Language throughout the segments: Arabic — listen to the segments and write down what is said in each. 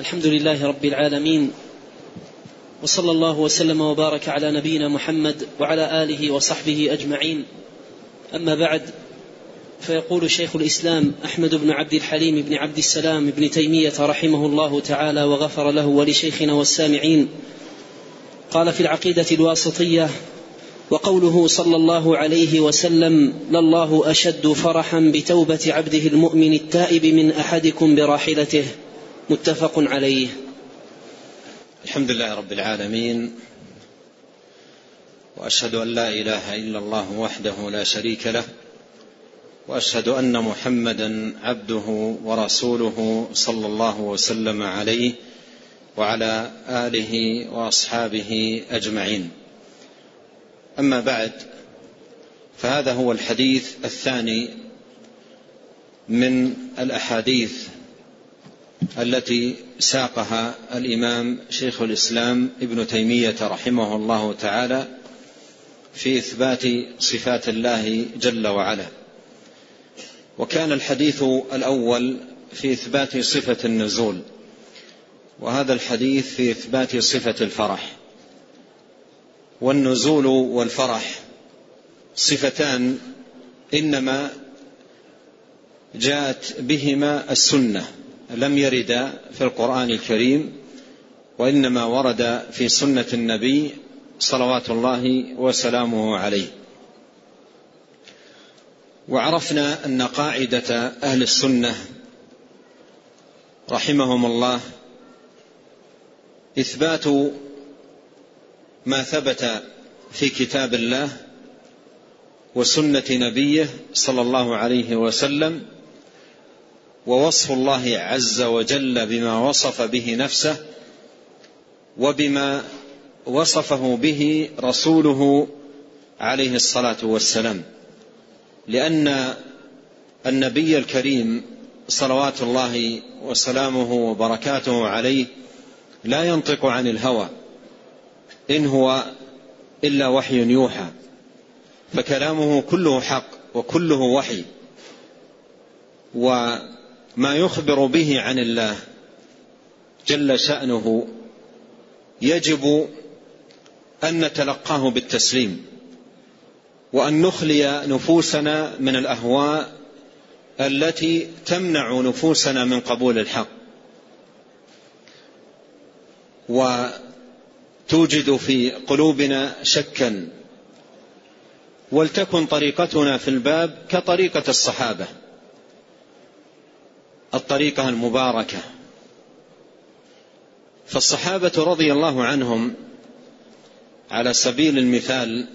الحمد لله رب العالمين وصلى الله وسلم وبارك على نبينا محمد وعلى آله وصحبه أجمعين. أما بعد فيقول شيخ الإسلام أحمد بن عبد الحليم بن عبد السلام بن تيمية رحمه الله تعالى وغفر له ولشيخنا والسامعين. قال في العقيدة الواسطية وقوله صلى الله عليه وسلم لله أشد فرحا بتوبة عبده المؤمن التائب من أحدكم براحلته متفق عليه. الحمد لله رب العالمين وأشهد أن لا إله إلا الله وحده لا شريك له وأشهد أن محمدا عبده ورسوله صلى الله وسلم عليه وعلى آله وأصحابه أجمعين. أما بعد فهذا هو الحديث الثاني من الأحاديث التي ساقها الإمام شيخ الإسلام ابن تيمية رحمه الله تعالى في إثبات صفات الله جل وعلا. وكان الحديث الأول في إثبات صفة النزول وهذا الحديث في إثبات صفة الفرح. والنزول والفرح صفتان إنما جاءت بهما السنة. لم يرد في القرآن الكريم وإنما ورد في سنة النبي صلوات الله وسلامه عليه. وعرفنا أن قاعدة أهل السنة رحمهم الله إثبات ما ثبت في كتاب الله وسنة نبيه صلى الله عليه وسلم ووصف الله عز وجل بما وصف به نفسه وبما وصفه به رسوله عليه الصلاة والسلام. لأن النبي الكريم صلوات الله وسلامه وبركاته عليه لا ينطق عن الهوى إن هو إلا وحي يوحى فكلامه كله حق وكله وحي و ما يخبر به عن الله جل شأنه يجب أن نتلقاه بالتسليم وأن نخلي نفوسنا من الأهواء التي تمنع نفوسنا من قبول الحق. وتوجد في قلوبنا شكا ولتكن طريقتنا في الباب كطريقة الصحابة. الطريقة المباركة. فالصحابة رضي الله عنهم على سبيل المثال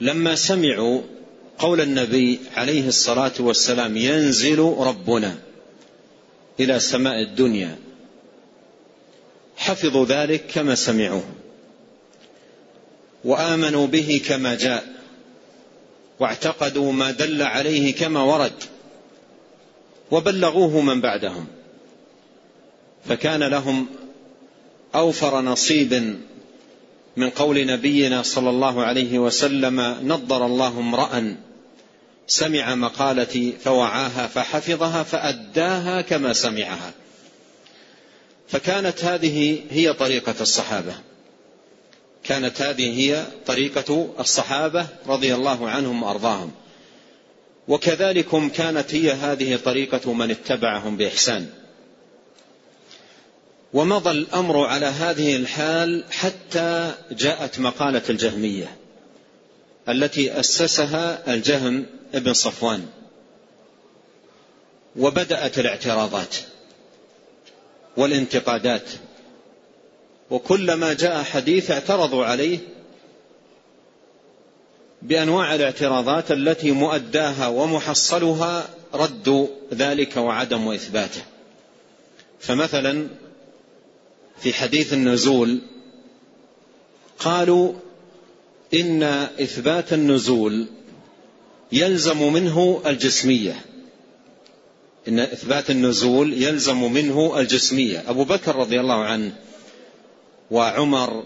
لما سمعوا قول النبي عليه الصلاة والسلام ينزل ربنا إلى سماء الدنيا. حفظوا ذلك كما سمعوه. وآمنوا به كما جاء. واعتقدوا ما دل عليه كما ورد. وبلغوه من بعدهم. فكان لهم أوفر نصيب من قول نبينا صلى الله عليه وسلم نضر الله امرا سمع مقالتي فوعاها فحفظها فأداها كما سمعها. فكانت هذه هي طريقة الصحابة. كانت هذه هي طريقة الصحابة رضي الله عنهم وأرضاهم. وكذلكم كانت هي هذه طريقة من اتبعهم بإحسان. ومضى الأمر على هذه الحال حتى جاءت مقالة الجهمية التي أسسها الجهم ابن صفوان. وبدأت الاعتراضات والانتقادات. وكلما جاء حديث اعترضوا عليه بأنواع الاعتراضات التي مؤداها ومحصلها رد ذلك وعدم إثباته. فمثلا في حديث النزول قالوا إن إثبات النزول يلزم منه الجسمية. إن إثبات النزول يلزم منه الجسمية. أبو بكر رضي الله عنه وعمر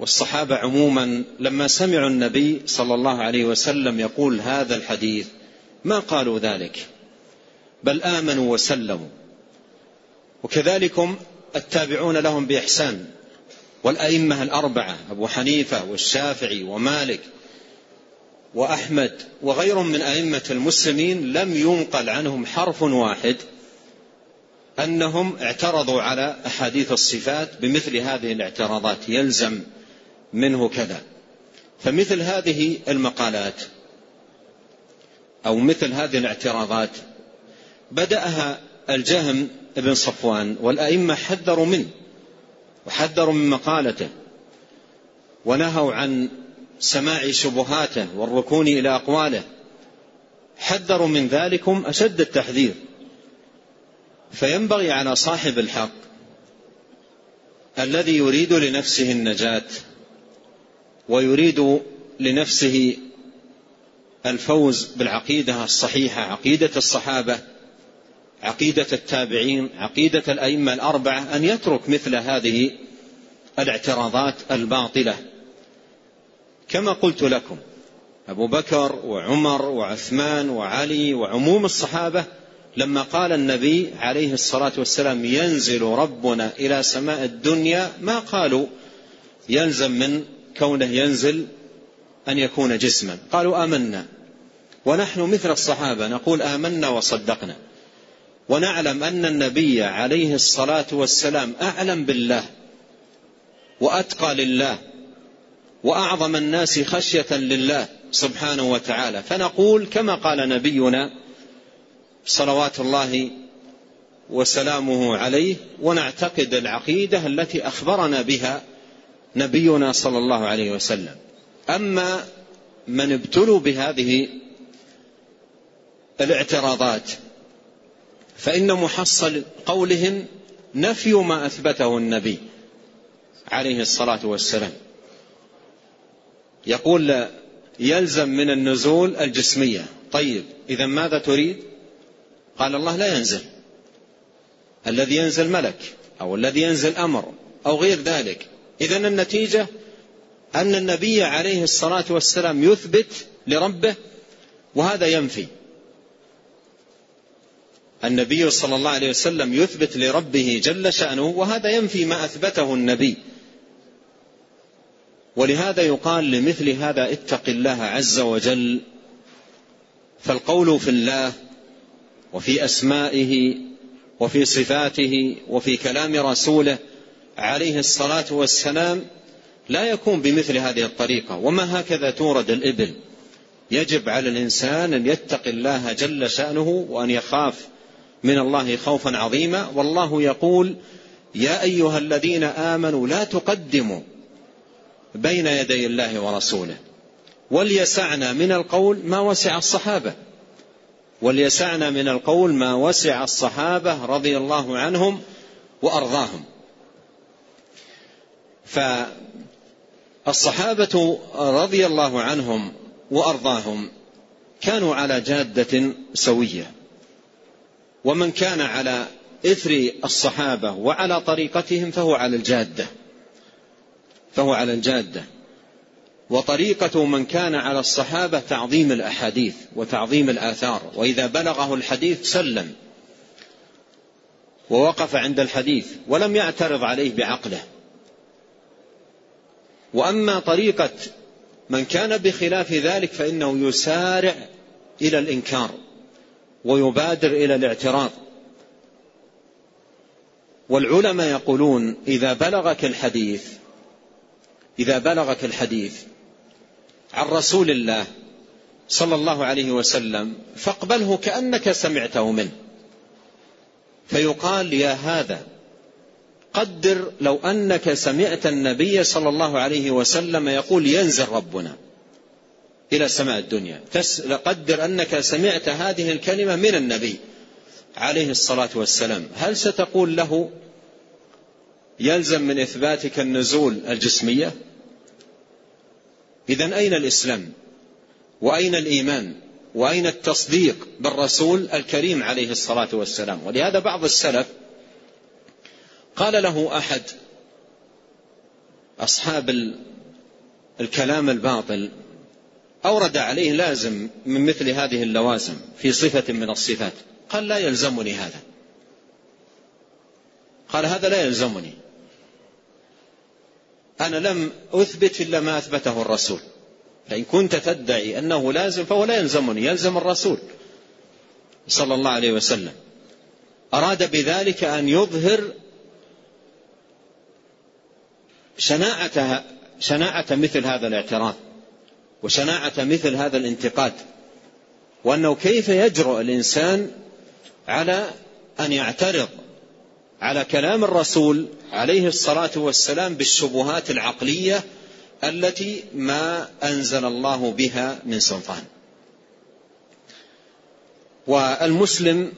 والصحابة عموما لما سمعوا النبي صلى الله عليه وسلم يقول هذا الحديث ما قالوا ذلك؟ بل آمنوا وسلموا. وكذلكم التابعون لهم بإحسان. والأئمة الأربعة أبو حنيفة والشافعي ومالك وأحمد وغيرهم من أئمة المسلمين لم ينقل عنهم حرف واحد أنهم اعترضوا على أحاديث الصفات بمثل هذه الاعتراضات. يلزم منه كذا. فمثل هذه المقالات أو مثل هذه الاعتراضات بدأها الجهم بن صفوان والأئمة حذروا منه وحذروا من مقالته ونهوا عن سماع شبهاته والركون إلى أقواله. حذروا من ذلكم أشد التحذير. فينبغي على صاحب الحق الذي يريد لنفسه النجاة ويريد لنفسه الفوز بالعقيدة الصحيحة عقيدة الصحابة عقيدة التابعين عقيدة الأئمة الأربعة أن يترك مثل هذه الاعتراضات الباطلة. كما قلت لكم أبو بكر وعمر وعثمان وعلي وعموم الصحابة لما قال النبي عليه الصلاة والسلام ينزل ربنا إلى سماء الدنيا ما قالوا؟ يلزم من كونه ينزل أن يكون جسما. قالوا آمنا. ونحن مثل الصحابة. نقول آمنا وصدقنا. ونعلم أن النبي عليه الصلاة والسلام أعلم بالله وأتقى لله وأعظم الناس خشية لله سبحانه وتعالى. فنقول كما قال نبينا صلوات الله وسلامه عليه ونعتقد العقيدة التي أخبرنا بها نبينا صلى الله عليه وسلم. أما من ابتلوا بهذه الاعتراضات فإن محصل قولهم نفي ما أثبته النبي عليه الصلاة والسلام. يقول يلزم من النزول الجسمية. طيب إذا ماذا تريد؟ قال الله لا ينزل. الذي ينزل ملك أو الذي ينزل أمر أو غير ذلك. إذا النتيجة أن النبي عليه الصلاة والسلام يثبت لربه وهذا ينفي. النبي صلى الله عليه وسلم يثبت لربه جل شأنه وهذا ينفي ما أثبته النبي. ولهذا يقال لمثل هذا اتق الله عز وجل فالقول في الله وفي أسمائه وفي صفاته وفي كلام رسوله عليه الصلاة والسلام لا يكون بمثل هذه الطريقة. وما هكذا تورد الإبل. يجب على الإنسان أن يتقي الله جل شأنه وأن يخاف من الله خوفا عظيما. والله يقول يا أيها الذين آمنوا لا تقدموا بين يدي الله ورسوله. وليسعنا من القول ما وسع الصحابة. وليسعنا من القول ما وسع الصحابة رضي الله عنهم وأرضاهم. فالصحابة رضي الله عنهم وأرضاهم كانوا على جادة سوية. ومن كان على إثر الصحابة وعلى طريقتهم فهو على الجادة. فهو على الجادة. وطريقة من كان على الصحابة تعظيم الأحاديث وتعظيم الآثار. وإذا بلغه الحديث سلم. ووقف عند الحديث ولم يعترض عليه بعقله. وأما طريقة من كان بخلاف ذلك فإنه يسارع إلى الإنكار ويبادر إلى الاعتراض. والعلماء يقولون إذا بلغك الحديث إذا بلغك الحديث عن رسول الله صلى الله عليه وسلم فاقبله كأنك سمعته منه فيقال يا هذا قدر لو أنك سمعت النبي صلى الله عليه وسلم يقول ينزل ربنا إلى سماء الدنيا. قدر أنك سمعت هذه الكلمة من النبي عليه الصلاة والسلام. هل ستقول له يلزم من إثباتك النزول الجسمية؟ إذا أين الإسلام؟ وأين الإيمان؟ وأين التصديق بالرسول الكريم عليه الصلاة والسلام؟ ولهذا بعض السلف قال له أحد أصحاب الكلام الباطل أورد عليه لازم من مثل هذه اللوازم في صفة من الصفات. قال لا يلزمني هذا. قال هذا لا يلزمني. أنا لم أثبت إلا ما أثبته الرسول. فإن كنت تدعي أنه لازم فهو لا يلزمني يلزم الرسول صلى الله عليه وسلم. أراد بذلك أن يظهر شناعة شناعة مثل هذا الاعتراض وشناعة مثل هذا الانتقاد وأنه كيف يجرؤ الإنسان على أن يعترض على كلام الرسول عليه الصلاة والسلام بالشبهات العقلية التي ما أنزل الله بها من سلطان. والمسلم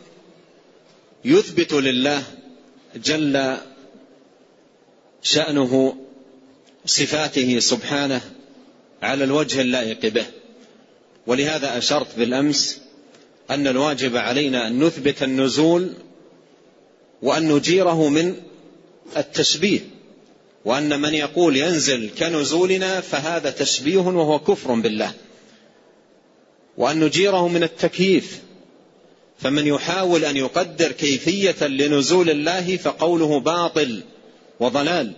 يثبت لله جل شأنه صفاته سبحانه على الوجه اللائق به. ولهذا أشرت بالأمس أن الواجب علينا أن نثبت النزول وأن نجيره من التشبيه وأن من يقول ينزل كنزولنا فهذا تشبيه وهو كفر بالله. وأن نجيره من التكييف فمن يحاول أن يقدر كيفية لنزول الله فقوله باطل وضلال.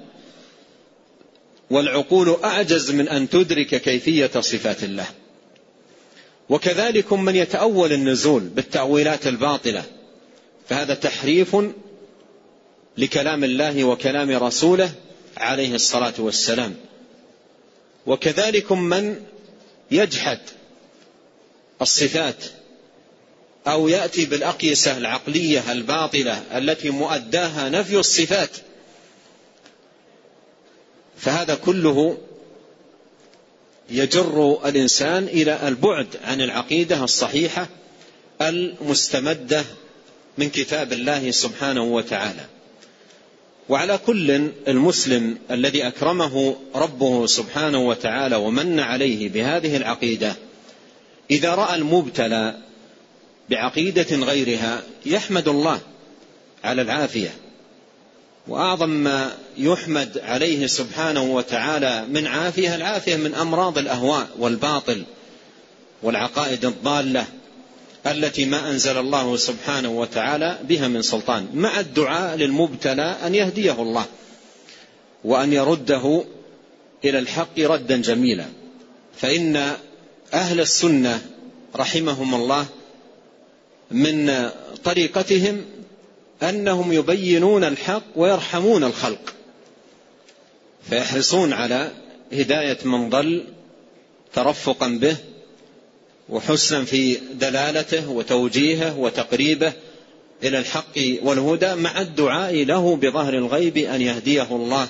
والعقول أعجز من أن تدرك كيفية صفات الله. وكذلك من يتأول النزول بالتأويلات الباطلة فهذا تحريف لكلام الله وكلام رسوله عليه الصلاة والسلام. وكذلك من يجحد الصفات أو يأتي بالأقيسة العقلية الباطلة التي مؤداها نفي الصفات فهذا كله يجر الإنسان إلى البعد عن العقيدة الصحيحة المستمدة من كتاب الله سبحانه وتعالى. وعلى كل المسلم الذي أكرمه ربه سبحانه وتعالى ومن عليه بهذه العقيدة إذا رأى المبتلى بعقيدة غيرها يحمد الله على العافية. وأعظم ما يحمد عليه سبحانه وتعالى من عافية العافية من أمراض الأهواء والباطل والعقائد الضالة التي ما أنزل الله سبحانه وتعالى بها من سلطان مع الدعاء للمبتلى أن يهديه الله وأن يرده إلى الحق ردا جميلا. فإن أهل السنة رحمهم الله من طريقتهم أنهم يبينون الحق ويرحمون الخلق. فيحرصون على هداية من ضل ترفقا به وحسنا في دلالته وتوجيهه وتقريبه إلى الحق والهدى مع الدعاء له بظهر الغيب أن يهديه الله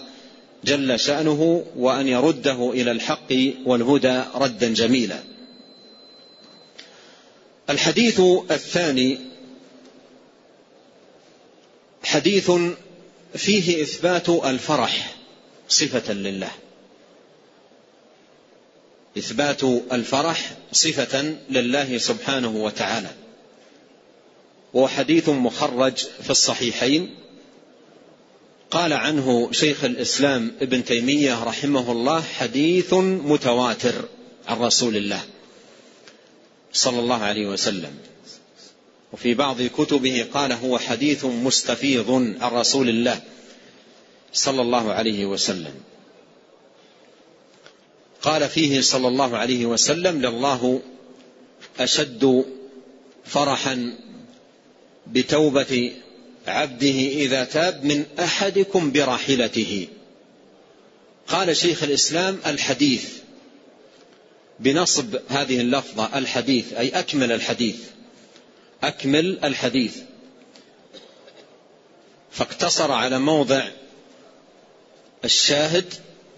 جل شأنه وأن يرده إلى الحق والهدى ردا جميلا. الحديث الثاني حديث فيه إثبات الفرح صفة لله. إثبات الفرح صفة لله سبحانه وتعالى. وهو حديث مخرج في الصحيحين. قال عنه شيخ الإسلام ابن تيمية رحمه الله حديث متواتر عن رسول الله صلى الله عليه وسلم. وفي بعض كتبه قال هو حديث مستفيض عن رسول الله صلى الله عليه وسلم. قال فيه صلى الله عليه وسلم لله أشد فرحا بتوبة عبده إذا تاب من أحدكم براحلته قال شيخ الإسلام الحديث بنصب هذه اللفظة الحديث أي أكمل الحديث أكمل الحديث. فاقتصر على موضع الشاهد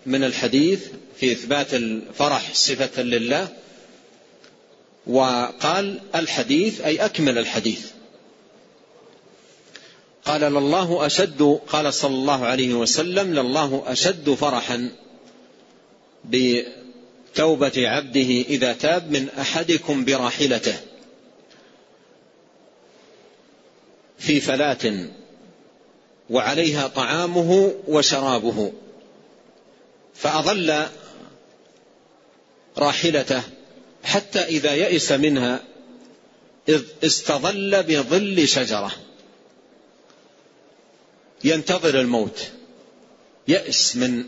من الحديث في إثبات الفرح صفة لله وقال الحديث أي أكمل الحديث. قال لله أشد قال صلى الله عليه وسلم لله أشد فرحا بتوبة عبده إذا تاب من أحدكم براحلته في فلاة وعليها طعامه وشرابه فأظل راحلته حتى إذا يئس منها إذ استظل بظل شجرة. ينتظر الموت يأس من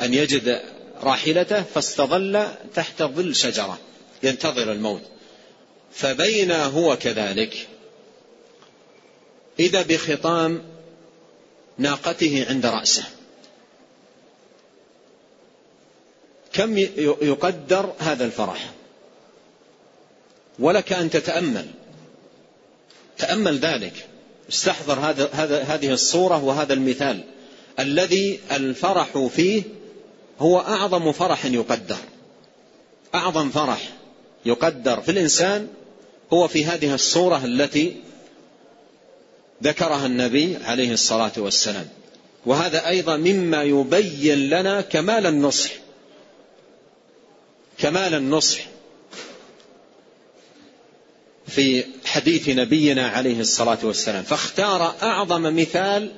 أن يجد راحلته فاستظل تحت ظل شجرة ينتظر الموت. فبين هو كذلك؟ إذا بخطام ناقته عند رأسه. كم يقدر هذا الفرح؟ ولك أن تتأمل. تأمل ذلك. استحضر هذا هذه الصورة وهذا المثال. الذي الفرح فيه هو أعظم فرح يقدر. أعظم فرح يقدر في الإنسان هو في هذه الصورة التي ذكرها النبي عليه الصلاة والسلام. وهذا أيضا مما يبين لنا كمال النصح. كمال النصح. في حديث نبينا عليه الصلاة والسلام. فاختار أعظم مثال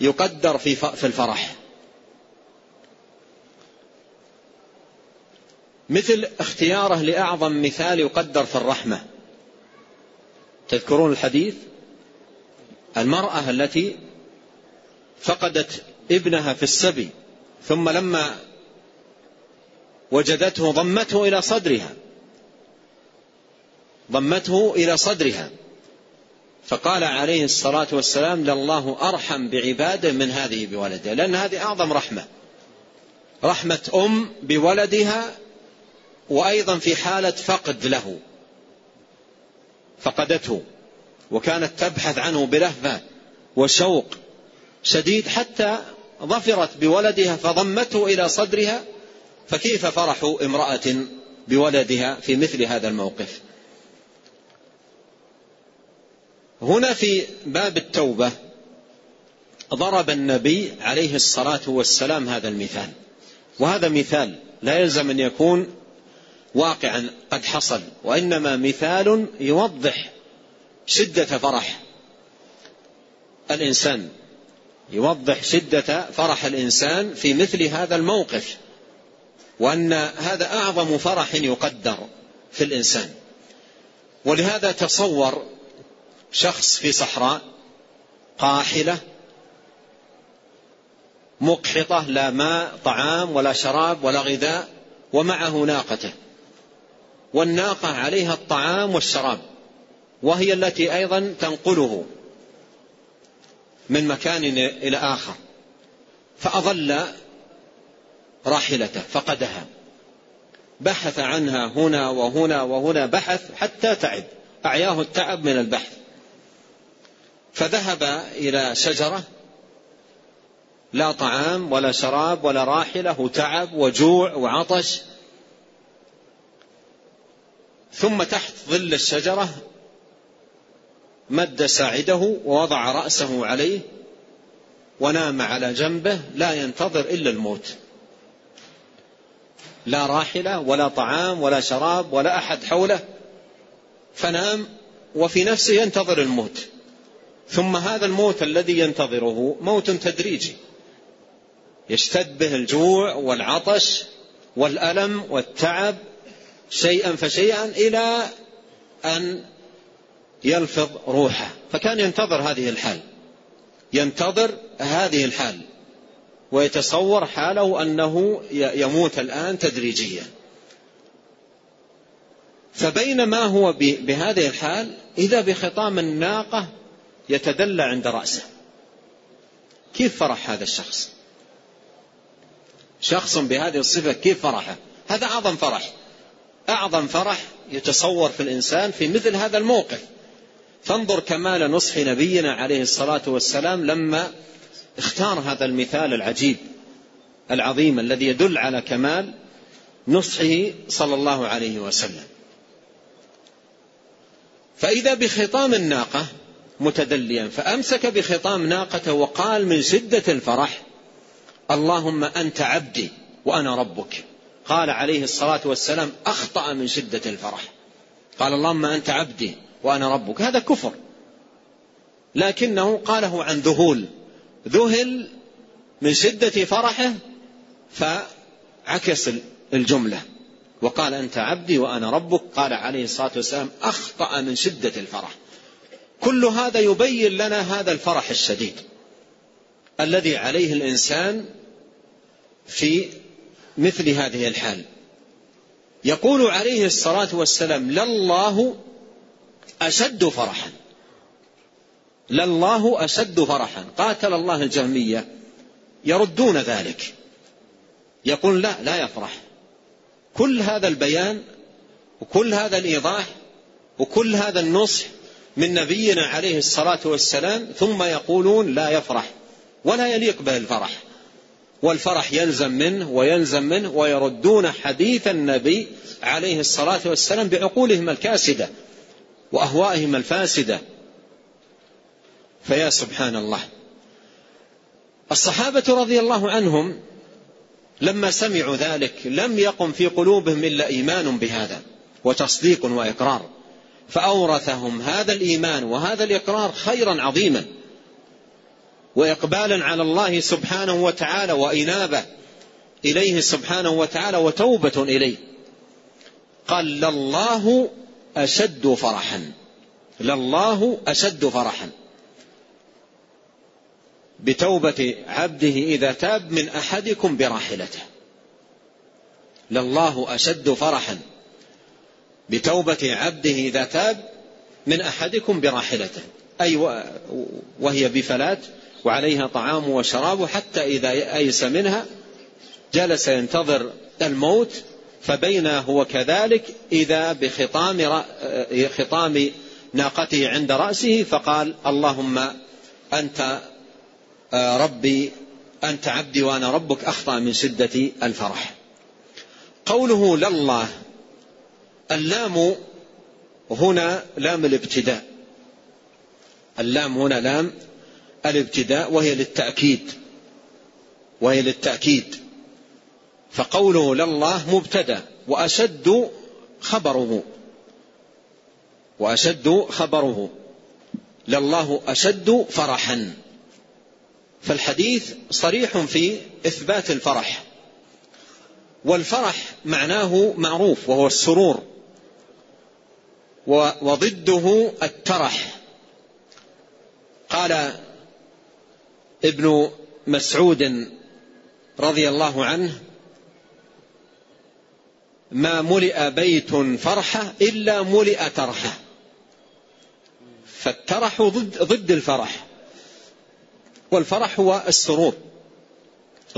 يقدر في في الفرح. مثل اختياره لأعظم مثال يقدر في الرحمة. تذكرون الحديث؟ المرأة التي فقدت ابنها في السبي ثم لما وجدته ضمته إلى صدرها ضمته إلى صدرها فقال عليه الصلاة والسلام لله أرحم بعباده من هذه بولدها لأن هذه أعظم رحمة رحمة أم بولدها وأيضا في حالة فقد له فقدته. وكانت تبحث عنه بلهفة وشوق شديد حتى ظفرت بولدها فضمته إلى صدرها فكيف فرح امرأة بولدها في مثل هذا الموقف؟ هنا في باب التوبة ضرب النبي عليه الصلاة والسلام هذا المثال وهذا مثال لا يلزم أن يكون واقعا قد حصل وإنما مثال يوضح شدة فرح الإنسان. يوضح شدة فرح الإنسان في مثل هذا الموقف وأن هذا أعظم فرح يقدر في الإنسان. ولهذا تصور شخص في صحراء قاحلة مقحطة لا ماء طعام ولا شراب ولا غذاء ومعه ناقته. والناقة عليها الطعام والشراب. وهي التي أيضا تنقله من مكان إلى آخر فأظل راحلته فقدها. بحث عنها هنا وهنا وهنا بحث حتى تعب أعياه التعب من البحث. فذهب إلى شجرة لا طعام ولا شراب ولا راحلة تعب وجوع وعطش. ثم تحت ظل الشجرة مد ساعده ووضع رأسه عليه ونام على جنبه لا ينتظر إلا الموت. لا راحلة ولا طعام ولا شراب ولا أحد حوله فنام وفي نفسه ينتظر الموت. ثم هذا الموت الذي ينتظره موت تدريجي. يشتد به الجوع والعطش والألم والتعب شيئا فشيئا إلى أن يلفظ روحه. فكان ينتظر هذه الحال. ينتظر هذه الحال. ويتصور حاله أنه يموت الآن تدريجيا. فبينما هو بهذه الحال إذا بخطام الناقة يتدلى عند رأسه. كيف فرح هذا الشخص؟ شخص بهذه الصفة كيف فرحه؟ هذا أعظم فرح. أعظم فرح يتصور في الإنسان في مثل هذا الموقف. فانظر كمال نصح نبينا عليه الصلاة والسلام لما اختار هذا المثال العجيب العظيم الذي يدل على كمال نصحه صلى الله عليه وسلم. فإذا بخطام الناقة متدليا فأمسك بخطام ناقته وقال من شدة الفرح اللهم أنت عبدي وأنا ربك. قال عليه الصلاة والسلام أخطأ من شدة الفرح. قال اللهم أنت عبدي وأنا ربك. هذا كفر. لكنه قاله عن ذهول. ذهل من شدة فرحه فعكس الجملة. وقال أنت عبدي وأنا ربك. قال عليه الصلاة والسلام أخطأ من شدة الفرح. كل هذا يبين لنا هذا الفرح الشديد الذي عليه الإنسان في مثل هذه الحال. يقول عليه الصلاة والسلام لله أشد فرحا. لله أشد فرحا. قاتل الله الجهمية يردون ذلك. يقول لا لا يفرح. كل هذا البيان وكل هذا الإيضاح وكل هذا النصح من نبينا عليه الصلاة والسلام ثم يقولون لا يفرح ولا يليق به الفرح. والفرح يلزم منه ويلزم منه ويردون حديث النبي عليه الصلاة والسلام بعقولهم الكاسدة. وأهوائهم الفاسدة. فيا سبحان الله. الصحابة رضي الله عنهم لما سمعوا ذلك لم يقم في قلوبهم إلا إيمان بهذا وتصديق وإقرار. فأورثهم هذا الإيمان وهذا الإقرار خيرا عظيما واقبالا على الله سبحانه وتعالى وإنابة إليه سبحانه وتعالى وتوبة إليه. قال لله أشد فرحا. لله أشد فرحا. بتوبة عبده إذا تاب من أحدكم براحلته. لله أشد فرحا. بتوبة عبده إذا تاب من أحدكم براحلته. أي وهي بفلات وعليها طعام وشراب حتى إذا أيس منها جلس ينتظر الموت فبين هو كذلك إذا بخطام خطام ناقته عند رأسه فقال اللهم أنت ربي أنت عبدي وأنا ربك أخطأ من شدة الفرح. قوله لله اللام هنا لام الابتداء. اللام هنا لام الابتداء وهي للتأكيد وهي للتأكيد. فقوله لله مبتدأ وأشد خبره. وأشد خبره. لله أشد فرحا. فالحديث صريح في إثبات الفرح. والفرح معناه معروف وهو السرور. وضده الترح. قال ابن مسعود رضي الله عنه ما ملئ بيت فرحة إلا ملئ ترحة. فالترح ضد, ضد الفرح. والفرح هو السرور.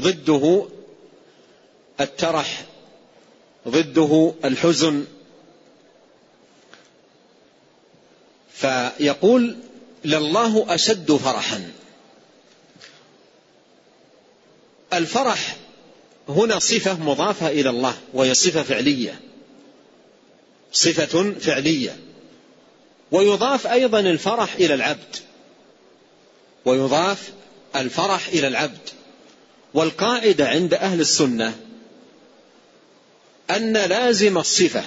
ضده الترح ضده الحزن. فيقول لله أشد فرحا. الفرح هنا صفة مضافة إلى الله وهي صفة فعلية. صفة فعلية. ويضاف أيضا الفرح إلى العبد. ويضاف الفرح إلى العبد. والقاعدة عند أهل السنة أن لازم الصفة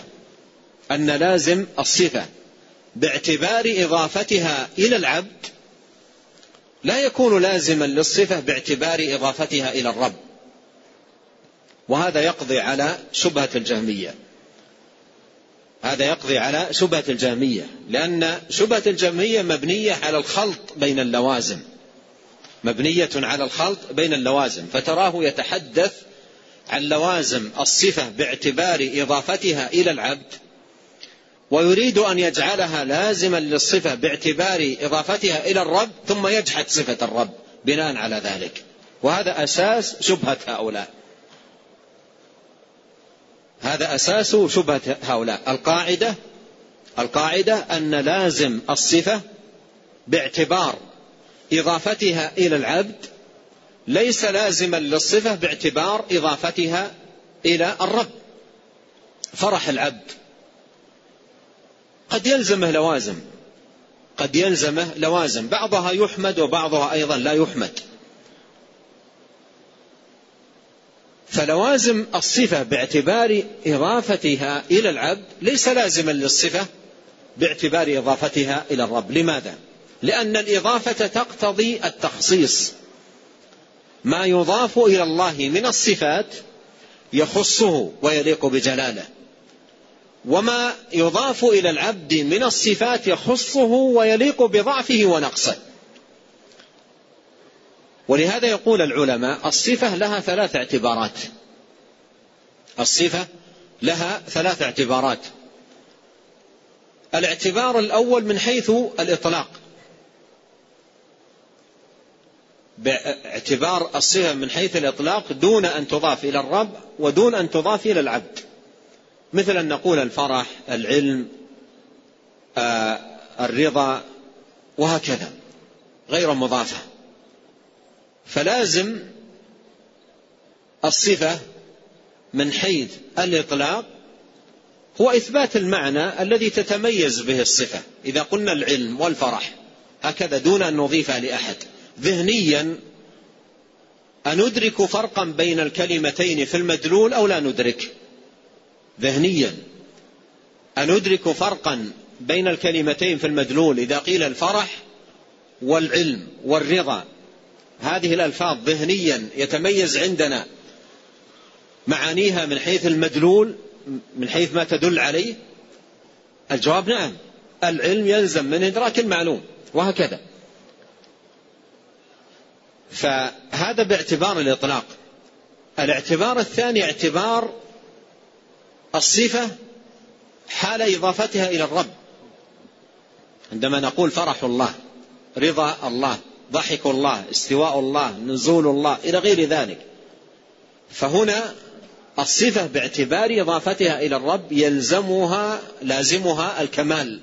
أن لازم الصفة باعتبار إضافتها إلى العبد لا يكون لازما للصفة باعتبار إضافتها إلى الرب. وهذا يقضي على شبهة الجهمية. هذا يقضي على شبهة الجهمية لأن شبهة الجهمية مبنية على الخلط بين اللوازم. مبنية على الخلط بين اللوازم. فتراه يتحدث عن لوازم الصفة باعتبار إضافتها إلى العبد ويريد أن يجعلها لازما للصفة باعتبار إضافتها إلى الرب ثم يجحد صفة الرب بناء على ذلك. وهذا أساس شبهة هؤلاء. هذا أساس شبهة هؤلاء. القاعدة القاعدة أن لازم الصفة باعتبار إضافتها إلى العبد ليس لازما للصفة باعتبار إضافتها إلى الرب. فرح العبد. قد يلزمه لوازم. قد يلزمه لوازم. بعضها يحمد وبعضها أيضا لا يحمد. فلوازم الصفة باعتبار إضافتها إلى العبد ليس لازما للصفة باعتبار إضافتها إلى الرب. لماذا؟ لأن الإضافة تقتضي التخصيص. ما يضاف إلى الله من الصفات يخصه ويليق بجلاله. وما يضاف إلى العبد من الصفات يخصه ويليق بضعفه ونقصه. ولهذا يقول العلماء الصفة لها ثلاث اعتبارات. الصفة لها ثلاث اعتبارات. الاعتبار الأول من حيث الإطلاق. باعتبار الصفة من حيث الإطلاق دون أن تضاف إلى الرب ودون أن تضاف إلى العبد. مثل أن نقول الفرح العلم آه، الرضا وهكذا. غير مضافة. فلازم الصفة من حيث الإطلاق هو إثبات المعنى الذي تتميز به الصفة. إذا قلنا العلم والفرح هكذا دون أن نضيفها لأحد. ذهنيا أندرك فرقا بين الكلمتين في المدلول أو لا ندرك؟ ذهنيا. أندرك فرقا بين الكلمتين في المدلول إذا قيل الفرح والعلم والرضا. هذه الألفاظ ذهنيا يتميز عندنا. معانيها من حيث المدلول من حيث ما تدل عليه؟ الجواب نعم. العلم يلزم من إدراك المعلوم وهكذا. فهذا باعتبار الإطلاق. الاعتبار الثاني اعتبار الصفة حال إضافتها إلى الرب. عندما نقول فرح الله رضا الله ضحك الله استواء الله نزول الله إلى غير ذلك. فهنا الصفة باعتبار إضافتها إلى الرب يلزمها لازمها الكمال.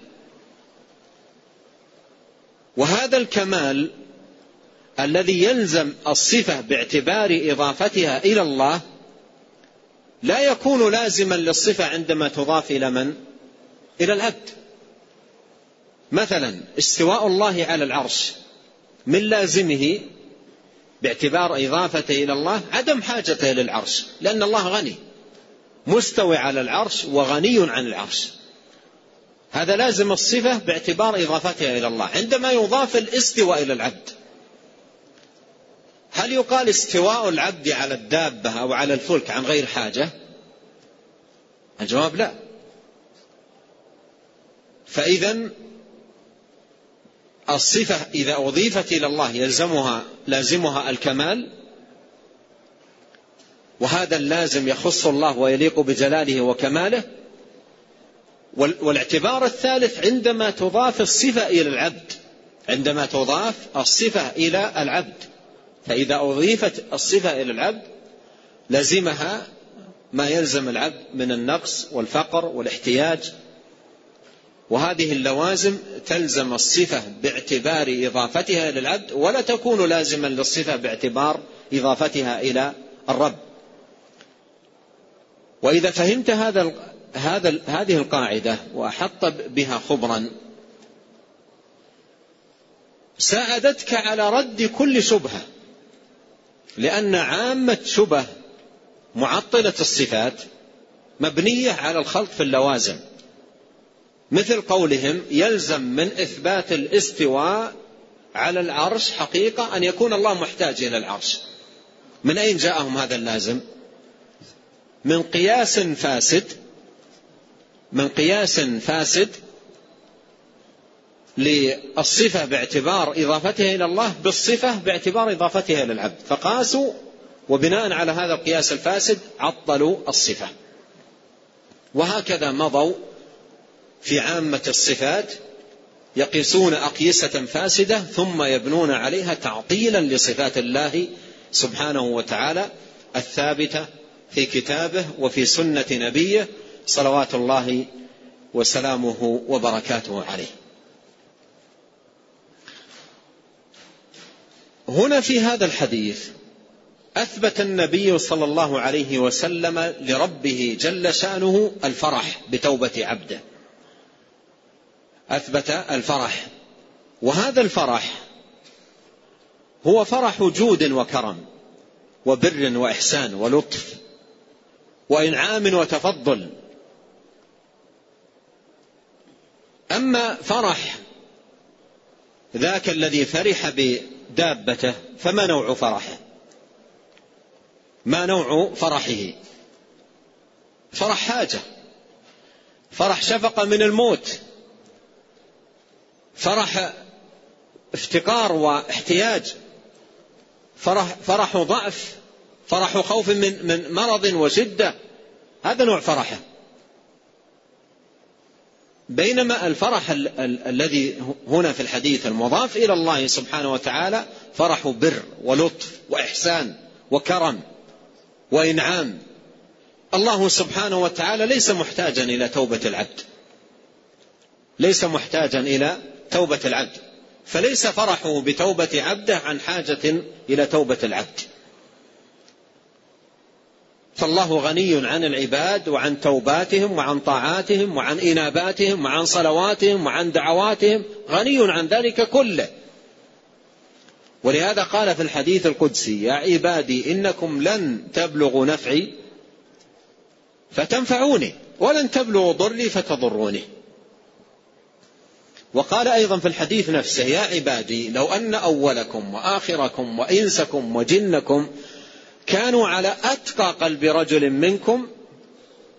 وهذا الكمال الذي يلزم الصفة باعتبار إضافتها إلى الله لا يكون لازما للصفة عندما تضاف إلى من؟ إلى العبد. مثلا استواء الله على العرش. من لازمه باعتبار إضافته إلى الله عدم حاجته للعرش لأن الله غني مستوي على العرش وغني عن العرش. هذا لازم الصفة باعتبار إضافتها إلى الله عندما يضاف الاستواء إلى العبد. هل يقال استواء العبد على الدابة أو على الفلك عن غير حاجة؟ الجواب لا. فإذا الصفة إذا أضيفت إلى الله يلزمها لازمها الكمال وهذا اللازم يخص الله ويليق بجلاله وكماله. والاعتبار الثالث عندما تضاف الصفة إلى العبد. عندما تضاف الصفة إلى العبد. فإذا أضيفت الصفة إلى العبد لزمها ما يلزم العبد من النقص والفقر والاحتياج وهذه اللوازم تلزم الصفة باعتبار إضافتها إلى العبد ولا تكون لازما للصفة باعتبار إضافتها إلى الرب. وإذا فهمت هذا هذا هذه القاعدة وأحط بها خبرا ساعدتك على رد كل شبهة لأن عامة شبه معطلة الصفات مبنية على الخلط في اللوازم. مثل قولهم يلزم من إثبات الاستواء على العرش حقيقة أن يكون الله محتاج إلى العرش. من أين جاءهم هذا اللازم؟ من قياس فاسد من قياس فاسد للصفة باعتبار إضافتها إلى الله بالصفة باعتبار إضافتها إلى العبد. فقاسوا وبناء على هذا القياس الفاسد عطلوا الصفة. وهكذا مضوا في عامة الصفات يقيسون أقيسة فاسدة ثم يبنون عليها تعطيلا لصفات الله سبحانه وتعالى الثابتة في كتابه وفي سنة نبيه صلوات الله وسلامه وبركاته عليه. هنا في هذا الحديث أثبت النبي صلى الله عليه وسلم لربه جل شأنه الفرح بتوبة عبده. أثبت الفرح. وهذا الفرح هو فرح جود وكرم وبر وإحسان ولطف وإنعام وتفضل. أما فرح ذاك الذي فرح بدابته فما نوع فرحه؟ ما نوع فرحه؟ فرح حاجة فرح شفقة من الموت فرح افتقار واحتياج فرح, فرح ضعف فرح خوف من, من مرض وشدة هذا نوع فرحة. بينما الفرح ال ال الذي هنا في الحديث المضاف إلى الله سبحانه وتعالى فرح بر ولطف وإحسان وكرم وإنعام. الله سبحانه وتعالى ليس محتاجا إلى توبة العبد ليس محتاجا إلى توبة العبد. فليس فرحه بتوبة عبده عن حاجة إلى توبة العبد. فالله غني عن العباد وعن توباتهم وعن طاعاتهم وعن إناباتهم وعن صلواتهم وعن دعواتهم. غني عن ذلك كله. ولهذا قال في الحديث القدسي يا عبادي إنكم لن تبلغوا نفعي فتنفعوني ولن تبلغوا ضري فتضروني. وقال أيضا في الحديث نفسه يا عبادي لو أن أولكم وآخركم وإنسكم وجنكم كانوا على أتقى قلب رجل منكم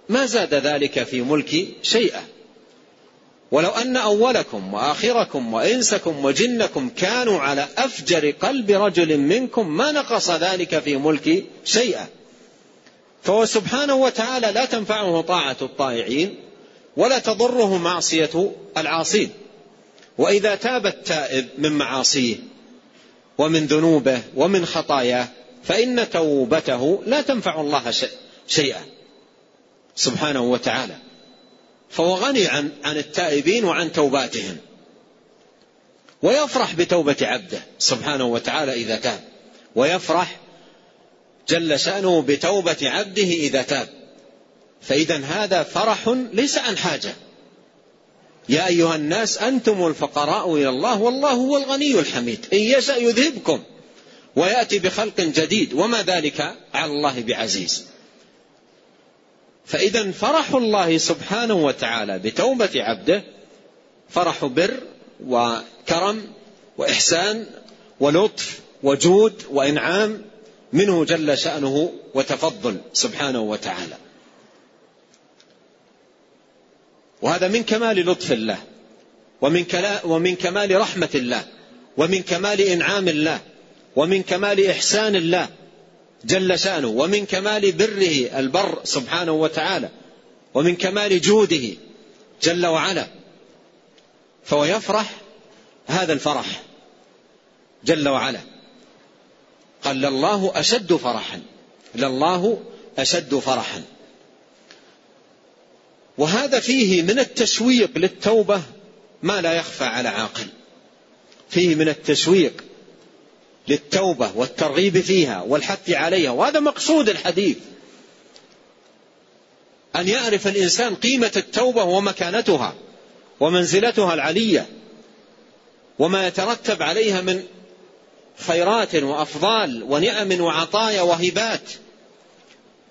ما زاد ذلك في ملكي شيئا. ولو أن أولكم وآخركم وإنسكم وجنكم كانوا على أفجر قلب رجل منكم ما نقص ذلك في ملكي شيئا. فهو سبحانه وتعالى لا تنفعه طاعة الطائعين ولا تضره معصية العاصين. وإذا تاب التائب من معاصيه ومن ذنوبه ومن خطاياه فإن توبته لا تنفع الله شيئا. سبحانه وتعالى. فهو غني عن عن التائبين وعن توباتهم. ويفرح بتوبة عبده سبحانه وتعالى إذا تاب. ويفرح جل شأنه بتوبة عبده إذا تاب. فإذا هذا فرح ليس عن حاجة. يا أيها الناس أنتم الفقراء إلى الله والله هو الغني الحميد. إن يشأ يذهبكم ويأتي بخلق جديد. وما ذلك على الله بعزيز. فإذا فرح الله سبحانه وتعالى بتوبة عبده فرح بر وكرم وإحسان ولطف وجود وإنعام منه جل شأنه وتفضل سبحانه وتعالى. وهذا من كمال لطف الله ومن, ومن كمال رحمة الله ومن كمال إنعام الله ومن كمال إحسان الله جل شأنه ومن كمال بره البر سبحانه وتعالى ومن كمال جوده جل وعلا. فهو يفرح هذا الفرح جل وعلا. قال لله أشد فرحا لله أشد فرحا. وهذا فيه من التشويق للتوبة ما لا يخفى على عاقل. فيه من التشويق للتوبة والترغيب فيها والحث عليها وهذا مقصود الحديث. أن يعرف الإنسان قيمة التوبة ومكانتها ومنزلتها العلية وما يترتب عليها من خيرات وأفضال ونعم وعطايا وهبات.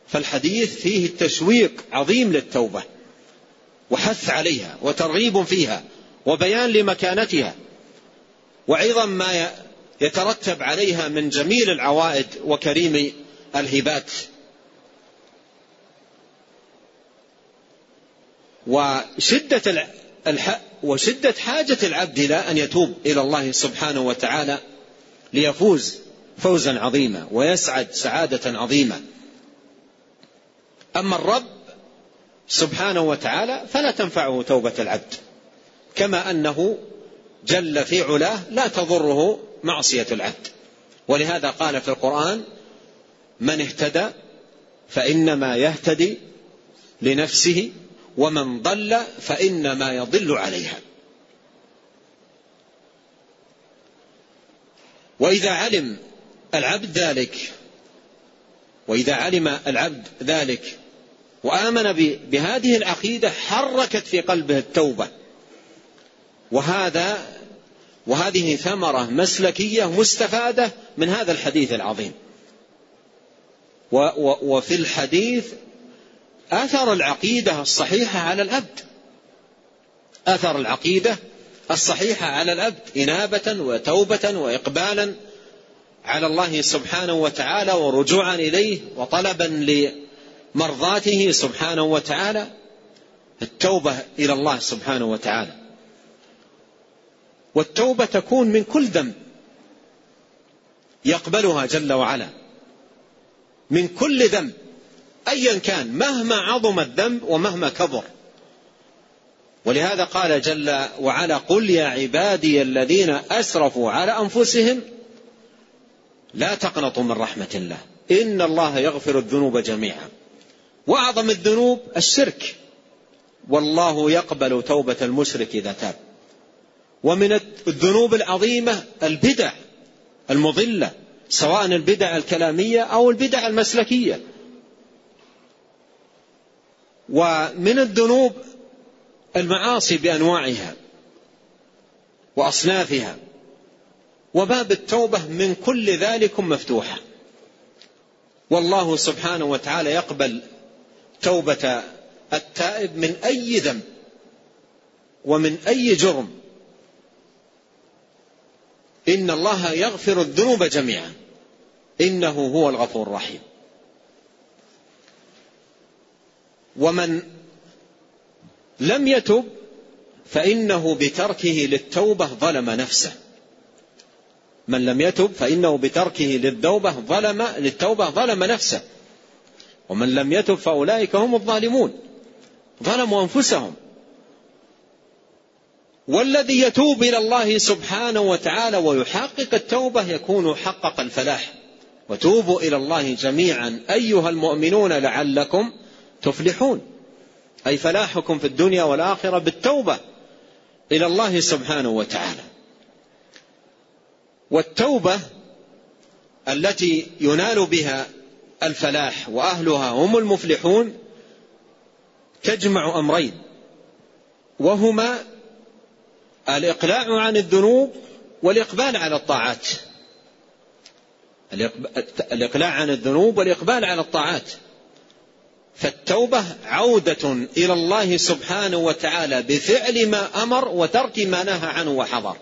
فالحديث فيه التشويق عظيم للتوبة. وحث عليها وترغيب فيها وبيان لمكانتها وعظم ما يترتب عليها من جميل العوائد وكريم الهبات وشدة. وشدة حاجة العبد إلى أن يتوب إلى الله سبحانه وتعالى ليفوز فوزا عظيما ويسعد سعادة عظيمة أما الرب سبحانه وتعالى فلا تنفعه توبة العبد. كما أنه جل في علاه لا تضره معصية العبد. ولهذا قال في القرآن من اهتدى فإنما يهتدي لنفسه ومن ضل فإنما يضل عليها. وإذا علم العبد ذلك وإذا علم العبد ذلك وآمن بهذه العقيدة حركت في قلبه التوبة. وهذا وهذه ثمرة مسلكية مستفادة من هذا الحديث العظيم. وفي الحديث أثر العقيدة الصحيحة على العبد. أثر العقيدة الصحيحة على العبد إنابة وتوبة وإقبالا على الله سبحانه وتعالى ورجوعا إليه وطلبا لمرضاته سبحانه وتعالى التوبة إلى الله سبحانه وتعالى. والتوبة تكون من كل ذنب يقبلها جل وعلا. من كل ذنب ايا كان مهما عظم الذنب ومهما كبر. ولهذا قال جل وعلا قل يا عبادي الذين أسرفوا على أنفسهم لا تقنطوا من رحمة الله. إن الله يغفر الذنوب جميعا. وأعظم الذنوب الشرك. والله يقبل توبة المشرك إذا تاب. ومن الذنوب العظيمة البدع المضلة سواء البدع الكلامية أو البدع المسلكية. ومن الذنوب المعاصي بأنواعها وأصنافها. وباب التوبة من كل ذلك مفتوحة. والله سبحانه وتعالى يقبل توبه التائب من أي ذنب ومن أي جرم. إن الله يغفر الذنوب جميعا. إنه هو الغفور الرحيم. ومن لم يتب فإنه بتركه للتوبة ظلم نفسه. من لم يتب فإنه بتركه للتوبة ظلم للتوبة ظلم نفسه. ومن لم يتب فأولئك هم الظالمون. ظلموا أنفسهم. والذي يتوب إلى الله سبحانه وتعالى ويحقق التوبة يكون حقق الفلاح. وتوبوا إلى الله جميعا. أيها المؤمنون لعلكم تفلحون. أي فلاحكم في الدنيا والآخرة بالتوبة إلى الله سبحانه وتعالى. والتوبة التي ينال بها الفلاح وأهلها هم المفلحون تجمع أمرين وهما الإقلاع عن الذنوب والإقبال على الطاعات. الإقلاع عن الذنوب والإقبال على الطاعات. فالتوبة عودة إلى الله سبحانه وتعالى بفعل ما أمر وترك ما نهى عنه وحضر.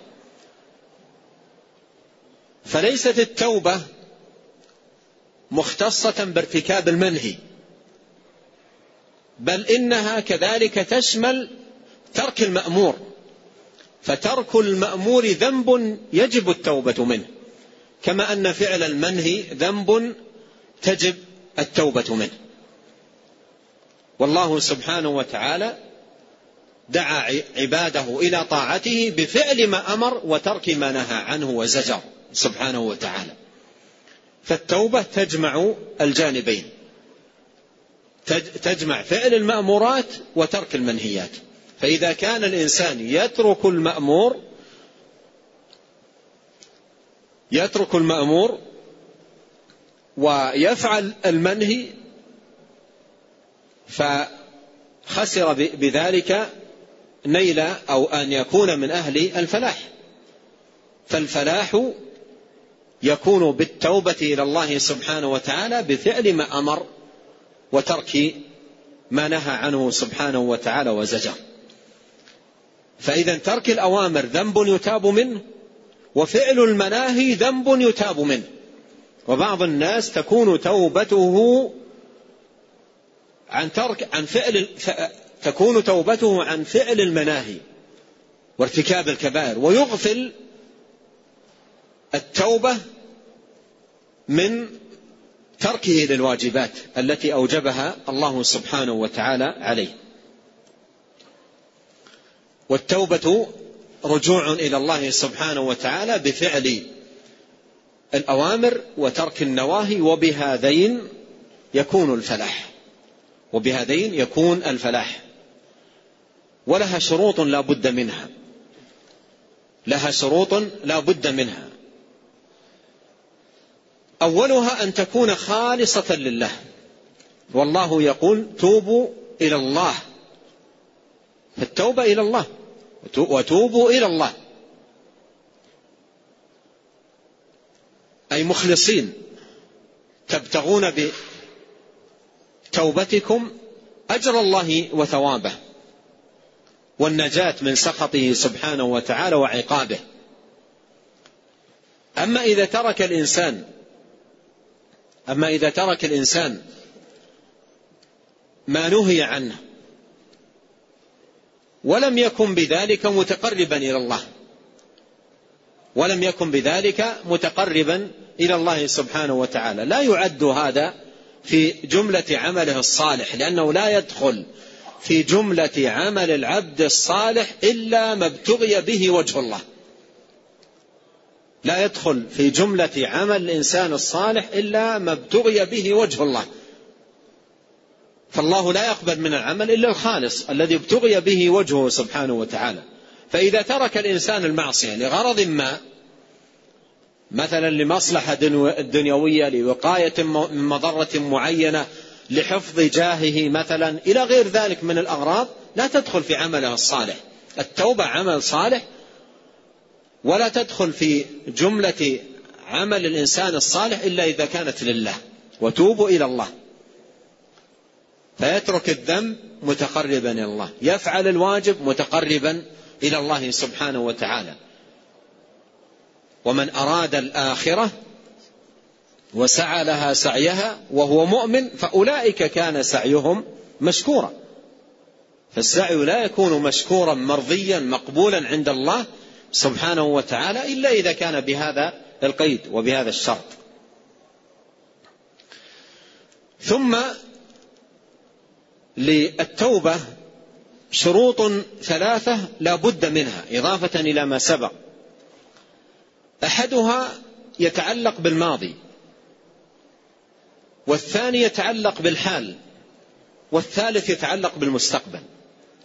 فليست التوبة مختصة بارتكاب المنهي. بل إنها كذلك تشمل ترك المأمور. فترك المأمور ذنب يجب التوبة منه. كما أن فعل المنهي ذنب تجب التوبة منه. والله سبحانه وتعالى دعا عباده إلى طاعته بفعل ما أمر وترك ما نهى عنه وزجر. سبحانه وتعالى. فالتوبة تجمع الجانبين. تجمع فعل المأمورات وترك المنهيات. فإذا كان الإنسان يترك المأمور يترك المأمور ويفعل المنهي فخسر بذلك نيل أو أن يكون من أهل الفلاح. فالفلاح يكون بالتوبة إلى الله سبحانه وتعالى بفعل ما أمر وترك ما نهى عنه سبحانه وتعالى وزجر. فإذا ترك الأوامر ذنب يتاب منه وفعل المناهي ذنب يتاب منه. وبعض الناس تكون توبته عن ترك عن فعل تكون توبته عن فعل المناهي وارتكاب الكبائر ويغفل التوبة من تركه للواجبات التي أوجبها الله سبحانه وتعالى عليه. والتوبة رجوع إلى الله سبحانه وتعالى بفعل الأوامر وترك النواهي وبهذين يكون الفلاح. وبهذين يكون الفلاح. ولها شروط لا بد منها. لها شروط لا بد منها. أولها أن تكون خالصة لله. والله يقول توبوا إلى الله. فالتوبة إلى الله. وتوبوا إلى الله. أي مخلصين. تبتغون بتوبتكم أجر الله وثوابه. والنجاة من سخطه سبحانه وتعالى وعقابه. أما إذا ترك الإنسان أما إذا ترك الإنسان ما نهي عنه ولم يكن بذلك متقربا إلى الله ولم يكن بذلك متقربا إلى الله سبحانه وتعالى. لا يعد هذا في جملة عمله الصالح لأنه لا يدخل في جملة عمل العبد الصالح إلا ما ابتغي به وجه الله. لا يدخل في جملة عمل الإنسان الصالح إلا ما ابتغي به وجه الله. فالله لا يقبل من العمل إلا الخالص الذي ابتغي به وجهه سبحانه وتعالى. فإذا ترك الإنسان المعصية لغرض ما مثلا لمصلحة دنيوية لوقاية من مضرة معينة لحفظ جاهه مثلا إلى غير ذلك من الأغراض لا تدخل في عمله الصالح. التوبة عمل صالح ولا تدخل في جملة عمل الإنسان الصالح إلا إذا كانت لله وتوبوا إلى الله. فيترك الذنب متقربا إلى الله يفعل الواجب متقربا إلى الله سبحانه وتعالى. ومن أراد الآخرة وسعى لها سعيها وهو مؤمن فأولئك كان سعيهم مشكورا. فالسعي لا يكون مشكورا مرضيا مقبولا عند الله سبحانه وتعالى إلا إذا كان بهذا القيد وبهذا الشرط. ثم للتوبة شروط ثلاثة لا بد منها إضافة إلى ما سبق. أحدها يتعلق بالماضي والثاني يتعلق بالحال والثالث يتعلق بالمستقبل.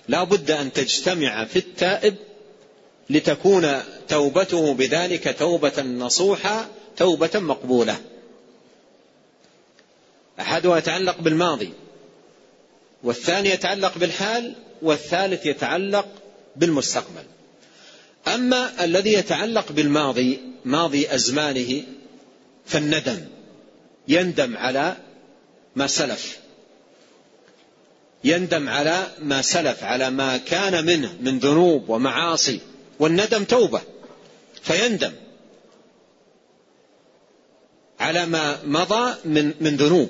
لا بد أن تجتمع في التائب لتكون توبته بذلك توبة نصوحة توبة مقبولة. أحدها يتعلق بالماضي والثاني يتعلق بالحال والثالث يتعلق بالمستقبل. أما الذي يتعلق بالماضي ماضي أزمانه فالندم يندم على ما سلف. يندم على ما سلف على ما كان منه من ذنوب ومعاصي. والندم توبة فيندم على ما مضى من من ذنوب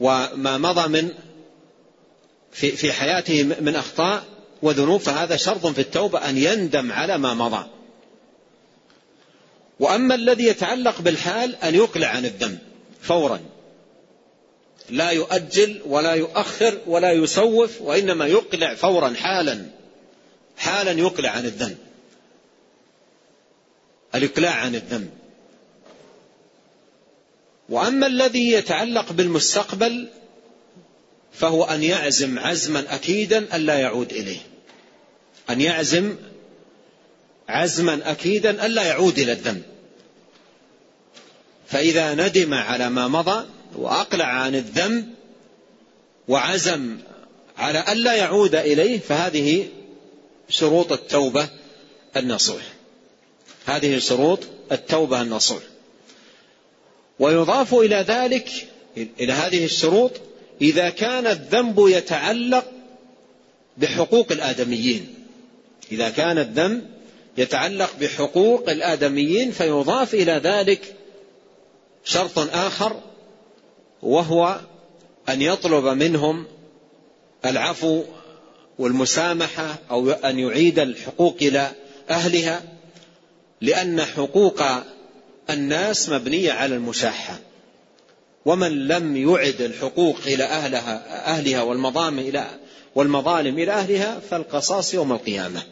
وما مضى من في في حياته من أخطاء وذنوب فهذا شرط في التوبة أن يندم على ما مضى. وأما الذي يتعلق بالحال أن يقلع عن الذنب فورا لا يؤجل ولا يؤخر ولا يسوف وإنما يقلع فورا حالا حالا يقلع عن الذنب. الإقلاع عن الذنب. وأما الذي يتعلق بالمستقبل فهو أن يعزم عزما اكيدا الا يعود إليه. أن يعزم عزما اكيدا الا يعود إلى الذنب. فإذا ندم على ما مضى وأقلع عن الذنب وعزم على الا يعود إليه فهذه شروط التوبة النصوح. هذه شروط التوبة النصوح. ويضاف إلى ذلك إلى هذه الشروط إذا كان الذنب يتعلق بحقوق الآدميين. إذا كان الذنب يتعلق بحقوق الآدميين فيضاف إلى ذلك شرط آخر وهو أن يطلب منهم العفو والمسامحة أو أن يعيد الحقوق إلى أهلها لأن حقوق الناس مبنية على المشاحة. ومن لم يعد الحقوق إلى أهلها أهلها والمظالم إلى والمظالم إلى أهلها فالقصاص يوم القيامة.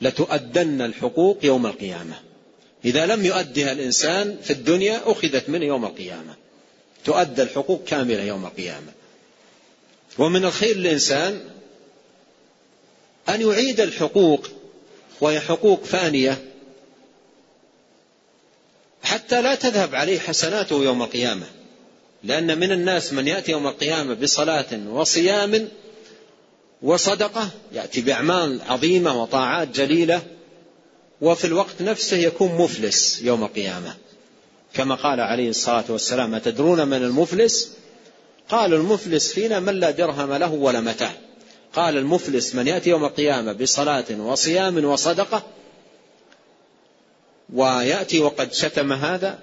لتؤدن الحقوق يوم القيامة. إذا لم يؤدها الإنسان في الدنيا أخذت منه يوم القيامة. تؤدى الحقوق كاملة يوم القيامة. ومن الخير للإنسان أن يعيد الحقوق وهي حقوق فانية حتى لا تذهب عليه حسناته يوم القيامة. لأن من الناس من يأتي يوم القيامة بصلاة وصيام وصدقة يأتي بأعمال عظيمة وطاعات جليلة وفي الوقت نفسه يكون مفلس يوم القيامة. كما قال عليه الصلاة والسلام أتدرون من المفلس؟ قال المفلس فينا من لا درهم له ولا متاع. قال المفلس من يأتي يوم القيامة بصلاة وصيام وصدقة ويأتي وقد شتم هذا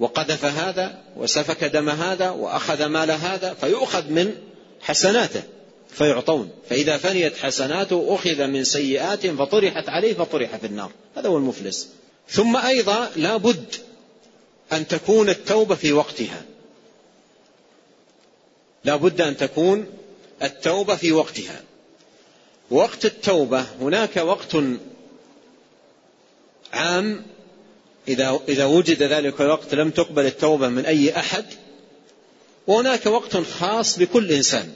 وقذف هذا وسفك دم هذا وأخذ مال هذا فيؤخذ من حسناته فيعطون. فإذا فنيت حسناته أخذ من سيئات فطرحت عليه فطرح في النار. هذا هو المفلس. ثم أيضا لا بد أن تكون التوبة في وقتها. لا بد أن تكون التوبة في وقتها. وقت التوبة هناك وقت عام إذا إذا وجد ذلك الوقت لم تقبل التوبة من أي أحد وهناك وقت خاص بكل إنسان.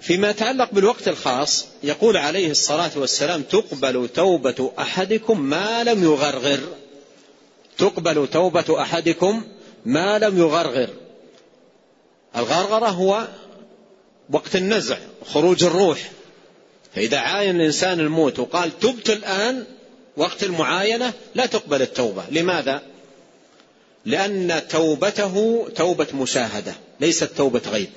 فيما يتعلق بالوقت الخاص يقول عليه الصلاة والسلام تقبل توبة أحدكم ما لم يغرغر. تقبل توبة أحدكم ما لم يغرغر. الغرغرة هو وقت النزع خروج الروح. فإذا عاين الإنسان الموت وقال تبت الآن وقت المعاينة لا تقبل التوبة. لماذا؟ لأن توبته توبة مشاهدة ليست توبة غيب.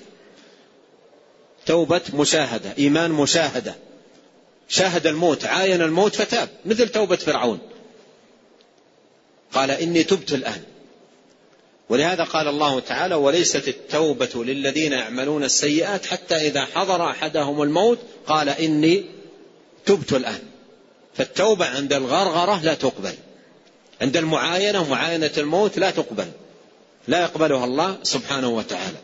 توبة مشاهدة إيمان مشاهدة. شاهد الموت عاين الموت فتاب مثل توبة فرعون. قال إني تبت الآن. ولهذا قال الله تعالى وليست التوبة للذين يعملون السيئات حتى إذا حضر أحدهم الموت قال إني تبت الآن فالتوبة عند الغرغرة لا تقبل. عند المعاينة معاينة الموت لا تقبل. لا يقبلها الله سبحانه وتعالى.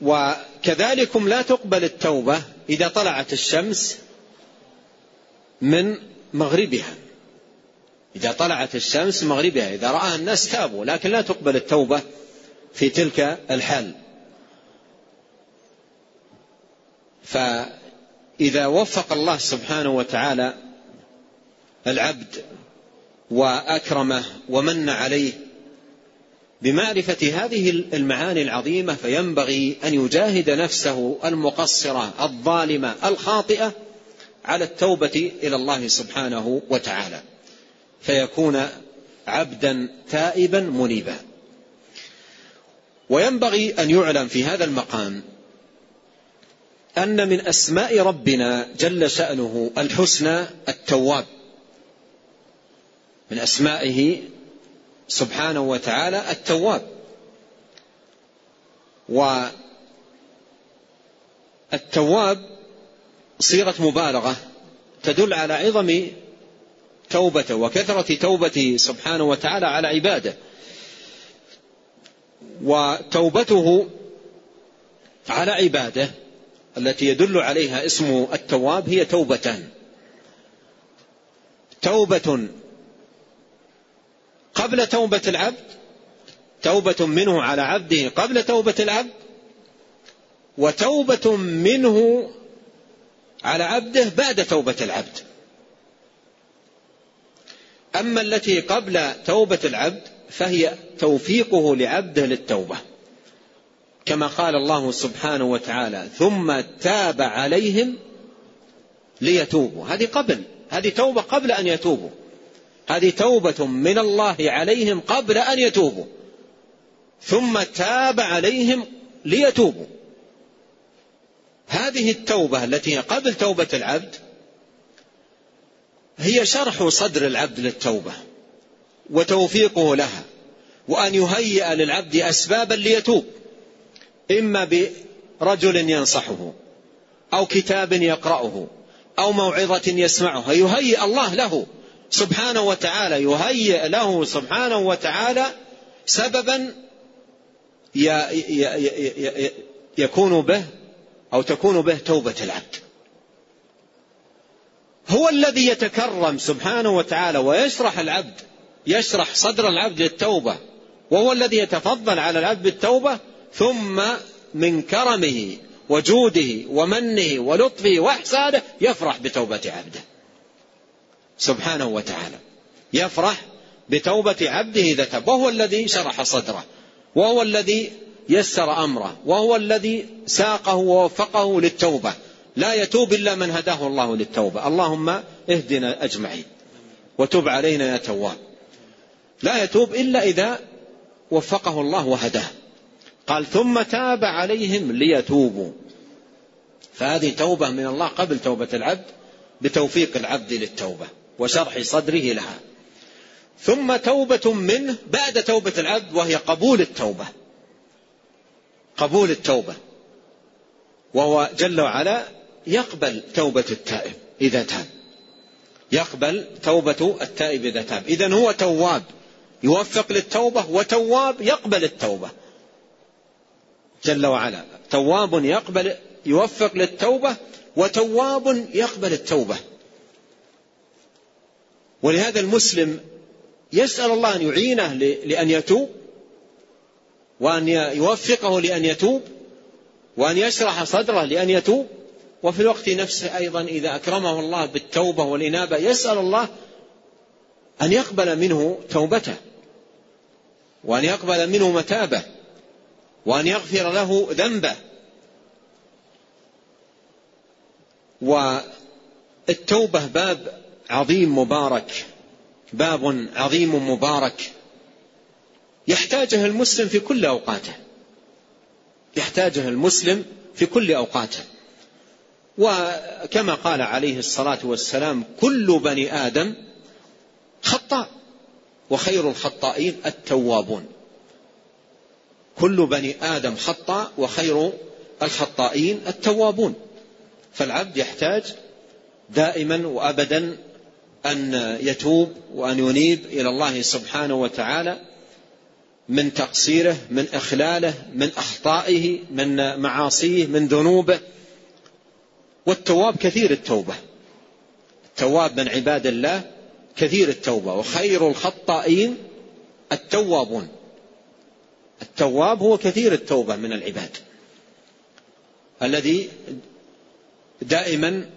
وكذلكم لا تقبل التوبة إذا طلعت الشمس من مغربها. إذا طلعت الشمس مغربها إذا رآها الناس تابوا لكن لا تقبل التوبة في تلك الحال. فإذا وفق الله سبحانه وتعالى العبد وأكرمه ومن عليه بمعرفة هذه المعاني العظيمة فينبغي أن يجاهد نفسه المقصرة الظالمة الخاطئة على التوبة إلى الله سبحانه وتعالى. فيكون عبدا تائبا منيبا. وينبغي أن يعلم في هذا المقام أن من أسماء ربنا جل شأنه الحسنى التواب. من أسمائه سبحانه وتعالى التواب. والتواب صيغة مبالغة تدل على عظم توبته وكثرة توبته سبحانه وتعالى على عباده. وتوبته على عباده التي يدل عليها اسم التواب هي توبتان. توبة قبل توبة العبد توبة منه على عبده قبل توبة العبد وتوبة منه على عبده بعد توبة العبد. أما التي قبل توبة العبد فهي توفيقه لعبده للتوبة كما قال الله سبحانه وتعالى ثم تاب عليهم ليتوبوا. هذه قبل هذه توبة قبل أن يتوبوا. هذه توبة من الله عليهم قبل أن يتوبوا. ثم تاب عليهم ليتوبوا. هذه التوبة التي قبل توبة العبد هي شرح صدر العبد للتوبة وتوفيقه لها وأن يهيئ للعبد اسبابا ليتوب إما برجل ينصحه أو كتاب يقرأه أو موعظة يسمعها. يهيئ الله له سبحانه وتعالى يهيئ له سبحانه وتعالى سببا يكون به أو تكون به توبة العبد. هو الذي يتكرم سبحانه وتعالى ويشرح العبد يشرح صدر العبد للتوبة وهو الذي يتفضل على العبد بالتوبة ثم من كرمه وجوده ومنه ولطفه وإحسانه يفرح بتوبة عبده. سبحانه وتعالى يفرح بتوبة عبده إذا تاب وهو الذي شرح صدره وهو الذي يسر أمره وهو الذي ساقه ووفقه للتوبة. لا يتوب إلا من هداه الله للتوبة. اللهم اهدنا أجمعين وتب علينا يا تواب. لا يتوب إلا إذا وفقه الله وهداه. قال ثم تاب عليهم ليتوبوا. فهذه توبة من الله قبل توبة العبد بتوفيق العبد للتوبة وشرح صدره لها. ثم توبة منه بعد توبة العبد وهي قبول التوبة. قبول التوبة. وهو جل وعلا يقبل توبة التائب إذا تاب. يقبل توبة التائب إذا تاب. إذا هو تواب. يوفق للتوبة وتواب يقبل التوبة. جل وعلا. تواب يقبل يوفق للتوبة وتواب يقبل التوبة. ولهذا المسلم يسأل الله أن يعينه لأن يتوب وأن يوفقه لأن يتوب وأن يشرح صدره لأن يتوب وفي الوقت نفسه أيضا إذا أكرمه الله بالتوبة والإنابة يسأل الله أن يقبل منه توبته وأن يقبل منه متابه وأن يغفر له ذنبه. والتوبة باب عظيم مبارك باب عظيم مبارك يحتاجه المسلم في كل أوقاته يحتاجه المسلم في كل أوقاته. وكما قال عليه الصلاة والسلام كل بني آدم خطاء وخير الخطائين التوابون. كل بني آدم خطاء وخير الخطائين التوابون. فالعبد يحتاج دائما وابدا أن يتوب وأن ينيب إلى الله سبحانه وتعالى من تقصيره من إخلاله من أخطائه من معاصيه من ذنوبه. والتواب كثير التوبة. التواب من عباد الله كثير التوبة. وخير الخطائين التوابون. التواب هو كثير التوبة من العباد. الذي دائما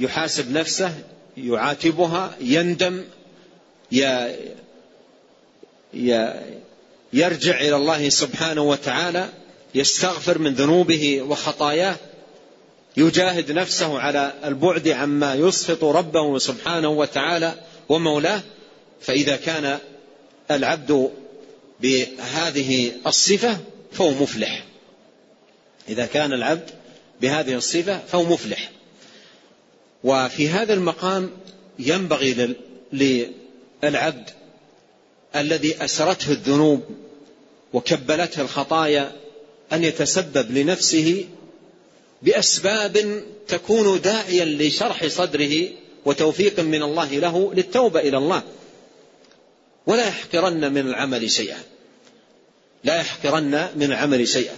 يحاسب نفسه يعاتبها يندم يرجع إلى الله سبحانه وتعالى يستغفر من ذنوبه وخطاياه. يجاهد نفسه على البعد عما يسخط ربه سبحانه وتعالى ومولاه فإذا كان العبد بهذه الصفة فهو مفلح. إذا كان العبد بهذه الصفة فهو مفلح. وفي هذا المقام ينبغي للعبد الذي أسرته الذنوب وكبلته الخطايا أن يتسبب لنفسه بأسباب تكون داعيا لشرح صدره وتوفيق من الله له للتوبة إلى الله. ولا يحقرن من العمل شيئا. لا يحقرن من العمل شيئا.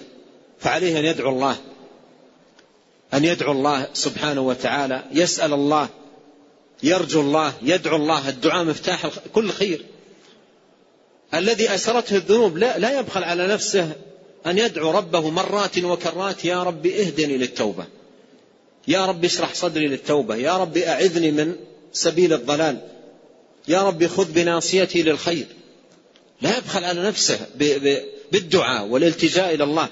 فعليه أن يدعو الله أن يدعو الله سبحانه وتعالى يسأل الله يرجو الله يدعو الله الدعاء مفتاح كل خير. الذي أسرته الذنوب لا, لا يبخل على نفسه أن يدعو ربه مرات وكرات يا رب اهدني للتوبة. يا رب اشرح صدري للتوبة. يا رب أعذني من سبيل الضلال. يا رب خذ بناصيتي للخير. لا يبخل على نفسه بالدعاء والالتجاء إلى الله.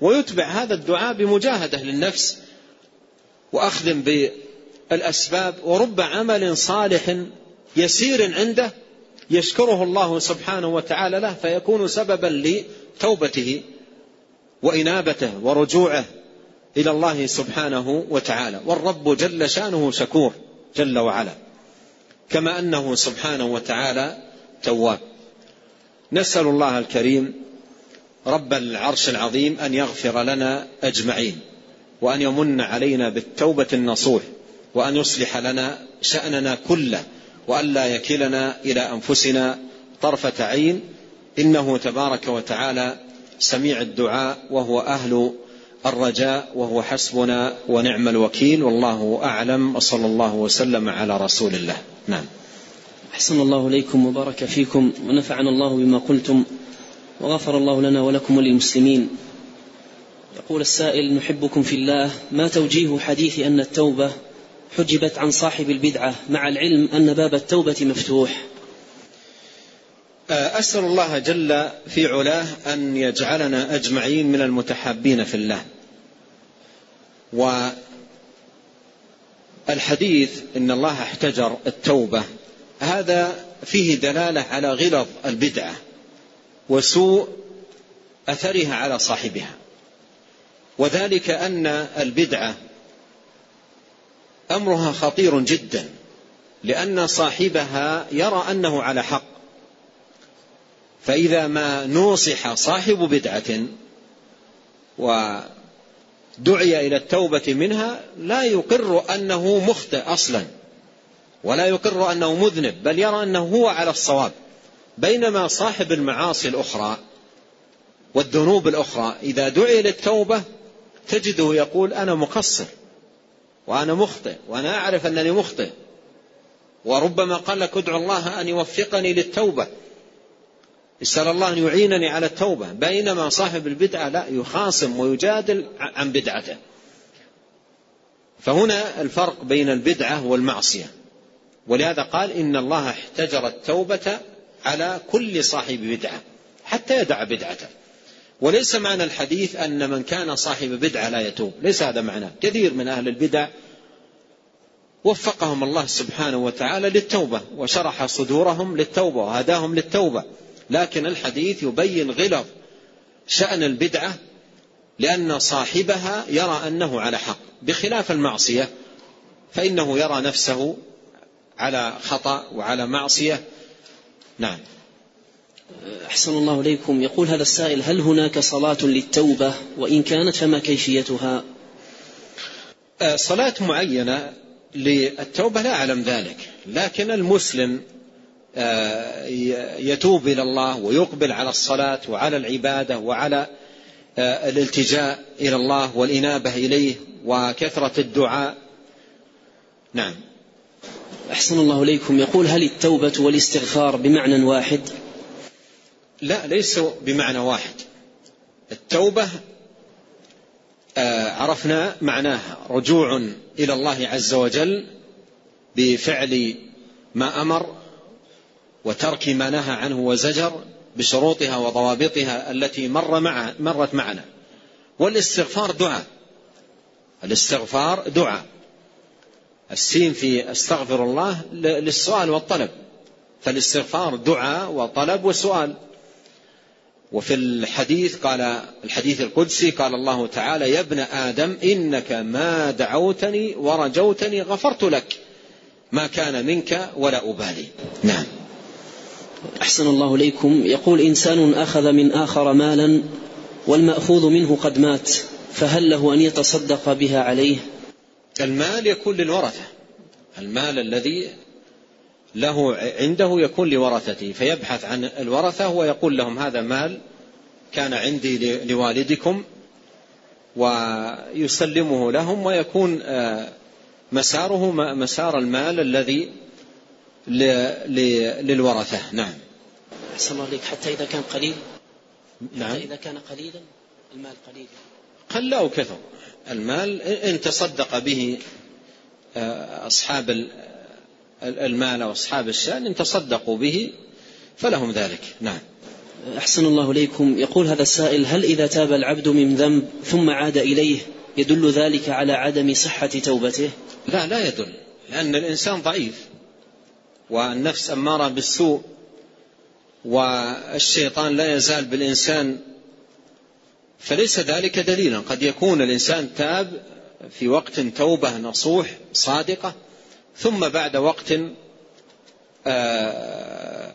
ويتبع هذا الدعاء بمجاهدة للنفس. واخذ بالأسباب. ورب عمل صالح يسير عنده يشكره الله سبحانه وتعالى له فيكون سببا لتوبته. وإنابته ورجوعه إلى الله سبحانه وتعالى. والرب جل شأنه شكور جل وعلا كما أنه سبحانه وتعالى تواب. نسأل الله الكريم رب العرش العظيم أن يغفر لنا أجمعين وأن يمن علينا بالتوبة النصوح وأن يصلح لنا شأننا كله وأن لا يكلنا إلى أنفسنا طرفة عين. إنه تبارك وتعالى سميع الدعاء وهو أهل الرجاء وهو حسبنا ونعم الوكيل والله أعلم وصلى الله وسلم على رسول الله. نعم. أحسن الله إليكم وبارك فيكم ونفعنا الله بما قلتم وغفر الله لنا ولكم وللمسلمين. يقول السائل نحبكم في الله. ما توجيه حديث أن التوبة حجبت عن صاحب البدعة مع العلم أن باب التوبة مفتوح؟ أسأل الله جل في علاه أن يجعلنا أجمعين من المتحابين في الله. والحديث إن الله احتجر التوبة هذا فيه دلالة على غلظ البدعة وسوء أثرها على صاحبها. وذلك أن البدعة أمرها خطير جدا لأن صاحبها يرى أنه على حق. فإذا ما نوصح صاحب بدعة ودعي إلى التوبة منها لا يقر أنه مخطئ أصلا ولا يقر أنه مذنب بل يرى أنه هو على الصواب. بينما صاحب المعاصي الأخرى والذنوب الأخرى إذا دعي للتوبة تجده يقول أنا مقصر وأنا مخطئ وأنا أعرف أنني مخطئ وربما قال لك ادعو الله أن يوفقني للتوبة. اسأل الله أن يعينني على التوبة بينما صاحب البدعة لا يخاصم ويجادل عن بدعته. فهنا الفرق بين البدعة والمعصية. ولهذا قال إن الله احتجر التوبة على كل صاحب بدعة حتى يدع بدعته. وليس معنى الحديث أن من كان صاحب بدعة لا يتوب. ليس هذا معناه كثير من أهل البدع وفقهم الله سبحانه وتعالى للتوبة وشرح صدورهم للتوبة وهداهم للتوبة. لكن الحديث يبين غلظ شأن البدعة لأن صاحبها يرى أنه على حق. بخلاف المعصية فإنه يرى نفسه على خطأ وعلى معصية. نعم. أحسن الله إليكم. يقول هذا السائل هل هناك صلاة للتوبة؟ وإن كانت فما كيفيتها؟ آه، صلاة معينة للتوبة لا أعلم ذلك لكن المسلم يتوب إلى الله ويقبل على الصلاة وعلى العبادة وعلى آه، الالتجاء إلى الله والإنابة إليه وكثرة الدعاء. نعم. أحسن الله إليكم. يقول هل التوبة والاستغفار بمعنى واحد؟ لا ليس بمعنى واحد. التوبة آه، عرفنا معناها رجوع إلى الله عز وجل بفعل ما أمر وترك ما نهى عنه وزجر بشروطها وضوابطها التي مر مع مرت معنا. والاستغفار دعاء. الاستغفار دعاء. السين في استغفر الله للسؤال والطلب. فالاستغفار دعاء وطلب وسؤال. وفي الحديث قال الحديث القدسي قال الله تعالى يا ابن آدم إنك ما دعوتني ورجوتني غفرت لك. ما كان منك ولا أبالي. نعم. أحسن الله إليكم. يقول إنسان أخذ من آخر مالا والمأخوذ منه قد مات فهل له أن يتصدق بها عليه؟ المال يكون للورثة. المال الذي له عنده يكون لورثته فيبحث عن الورثة ويقول لهم هذا مال كان عندي لوالدكم ويسلمه لهم ويكون آه، مساره مسار المال الذي للورثة. نعم. أحسن الله حتى إذا كان قليل. نعم. حتى إذا كان قليلا المال قليل قل أو كثر. المال إن تصدق به آه، أصحاب المال وأصحاب الشأن إن تصدقوا به فلهم ذلك. نعم. أحسن الله إليكم يقول هذا السائل هل إذا تاب العبد من ذنب ثم عاد إليه يدل ذلك على عدم صحة توبته؟ لا لا يدل لأن الإنسان ضعيف. والنفس أمارة بالسوء والشيطان لا يزال بالإنسان. فليس ذلك دليلا. قد يكون الإنسان تاب في وقت توبة نصوح صادقة ثم بعد وقت آه،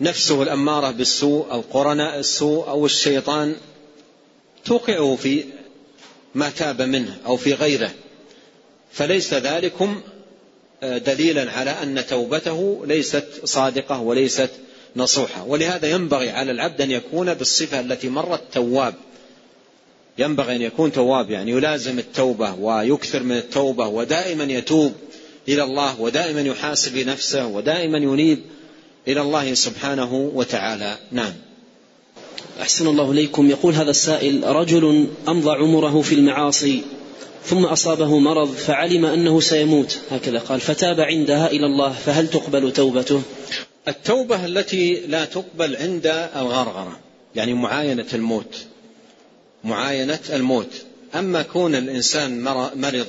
نفسه الأمارة بالسوء أو قرناء السوء أو الشيطان توقعه في ما تاب منه أو في غيره. فليس ذلكم دليلا على أن توبته ليست صادقة وليست نصوحة. ولهذا ينبغي على العبد أن يكون بالصفة التي مرت تواب. ينبغي أن يكون تواب يعني يلازم التوبة ويكثر من التوبة ودائما يتوب إلى الله ودائما يحاسب نفسه ودائما ينيب إلى الله سبحانه وتعالى. نعم. أحسن الله إليكم. يقول هذا السائل رجل أمضى عمره في المعاصي. ثم أصابه مرض فعلم أنه سيموت. هكذا قال فتاب عندها إلى الله فهل تقبل توبته؟ التوبة التي لا تقبل عند الغرغرة يعني معاينة الموت معاينة الموت. أما كون الإنسان مرض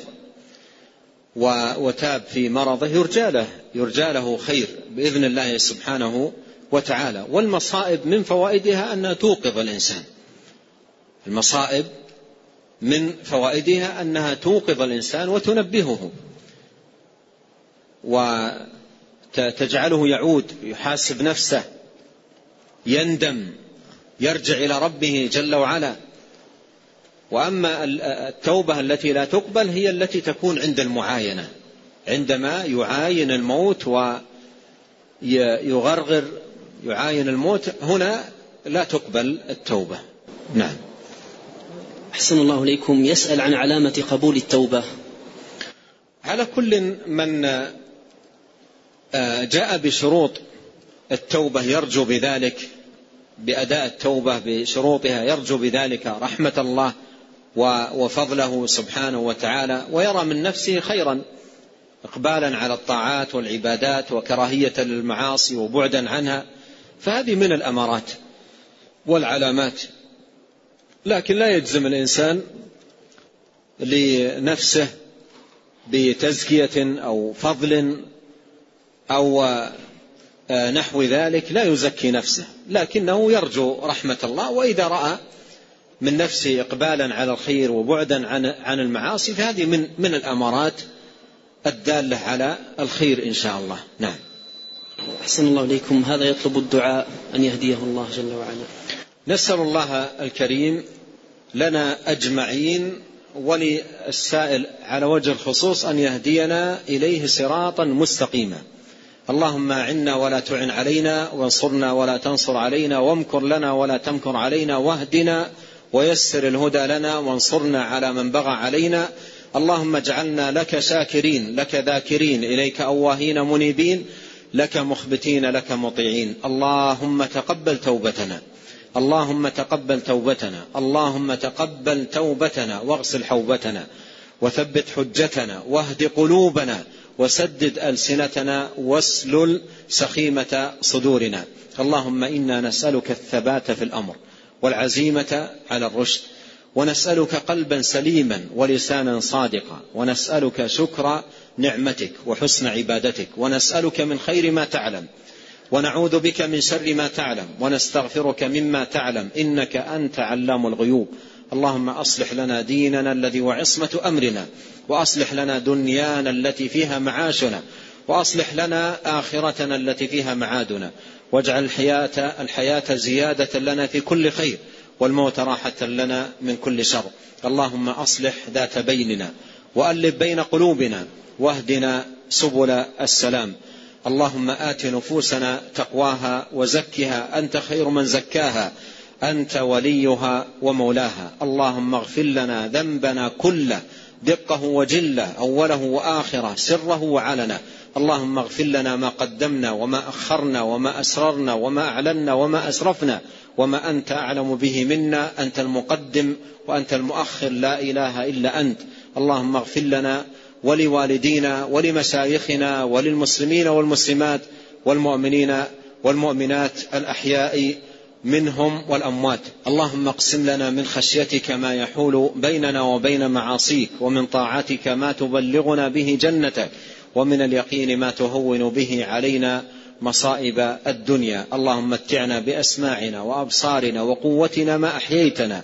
وتاب في مرضه يرجى له يرجى له خير بإذن الله سبحانه وتعالى. والمصائب من فوائدها أنها توقظ الإنسان. المصائب من فوائدها أنها توقظ الإنسان وتنبهه. وتجعله يعود يحاسب نفسه يندم يرجع إلى ربه جل وعلا. وأما التوبة التي لا تقبل هي التي تكون عند المعاينة عندما يعاين الموت ويغرغر يعاين الموت هنا لا تقبل التوبة. نعم. أحسن الله إليكم يسأل عن علامة قبول التوبة. على كل من آه، جاء بشروط التوبة يرجو بذلك بأداء التوبة بشروطها يرجو بذلك رحمة الله وفضله سبحانه وتعالى ويرى من نفسه خيرا إقبالا على الطاعات والعبادات وكراهية للمعاصي وبعدا عنها فهذه من الأمارات والعلامات. لكن لا يجزم الإنسان لنفسه بتزكية أو فضل أو آه، نحو ذلك لا يزكي نفسه لكنه يرجو رحمة الله وإذا رأى من نفسه إقبالا على الخير وبعدا عن عن المعاصي فهذه من من الأمارات الدالة على الخير إن شاء الله. نعم. أحسن الله إليكم. هذا يطلب الدعاء أن يهديه الله جل وعلا. نسأل الله الكريم لنا أجمعين وللسائل على وجه الخصوص أن يهدينا إليه صراطا مستقيما. اللهم أعنا ولا تعن علينا وانصرنا ولا تنصر علينا وامكر لنا ولا تمكر علينا واهدنا ويسر الهدى لنا وانصرنا على من بغى علينا. اللهم اجعلنا لك شاكرين لك ذاكرين إليك أواهين منيبين لك مخبتين لك مطيعين. اللهم تقبل توبتنا. اللهم تقبل توبتنا اللهم تقبل توبتنا واغسل حوبتنا وثبت حجتنا واهد قلوبنا وسدد ألسنتنا واسلل سخيمة صدورنا. اللهم إنا نسألك الثبات في الأمر والعزيمة على الرشد ونسألك قلبا سليما ولسانا صادقا ونسألك شكر نعمتك وحسن عبادتك ونسألك من خير ما تعلم. ونعوذ بك من شر ما تعلم ونستغفرك مما تعلم إنك أنت علام الغيوب. اللهم أصلح لنا ديننا الذي وعصمة أمرنا وأصلح لنا دنيانا التي فيها معاشنا وأصلح لنا آخرتنا التي فيها معادنا. واجعل الحياة الحياة زيادة لنا في كل خير والموت راحة لنا من كل شر. اللهم أصلح ذات بيننا وألف بين قلوبنا واهدنا سبل السلام. اللهم آت نفوسنا تقواها وزكها أنت خير من زكاها أنت وليها ومولاها. اللهم اغفر لنا ذنبنا كله دقه وجله أوله وآخره سره وعلنه. اللهم اغفر لنا ما قدمنا وما أخرنا وما أسررنا وما أعلنا وما أسرفنا وما أنت أعلم به منا أنت المقدم وأنت المؤخر لا إله إلا أنت. اللهم اغفر لنا ولوالدينا ولمشايخنا وللمسلمين والمسلمات والمؤمنين والمؤمنات الأحياء منهم والأموات. اللهم اقسم لنا من خشيتك ما يحول بيننا وبين معاصيك ومن طاعتك ما تبلغنا به جنتك ومن اليقين ما تهون به علينا مصائب الدنيا. اللهم متعنا بأسماعنا وأبصارنا وقوتنا ما أحييتنا.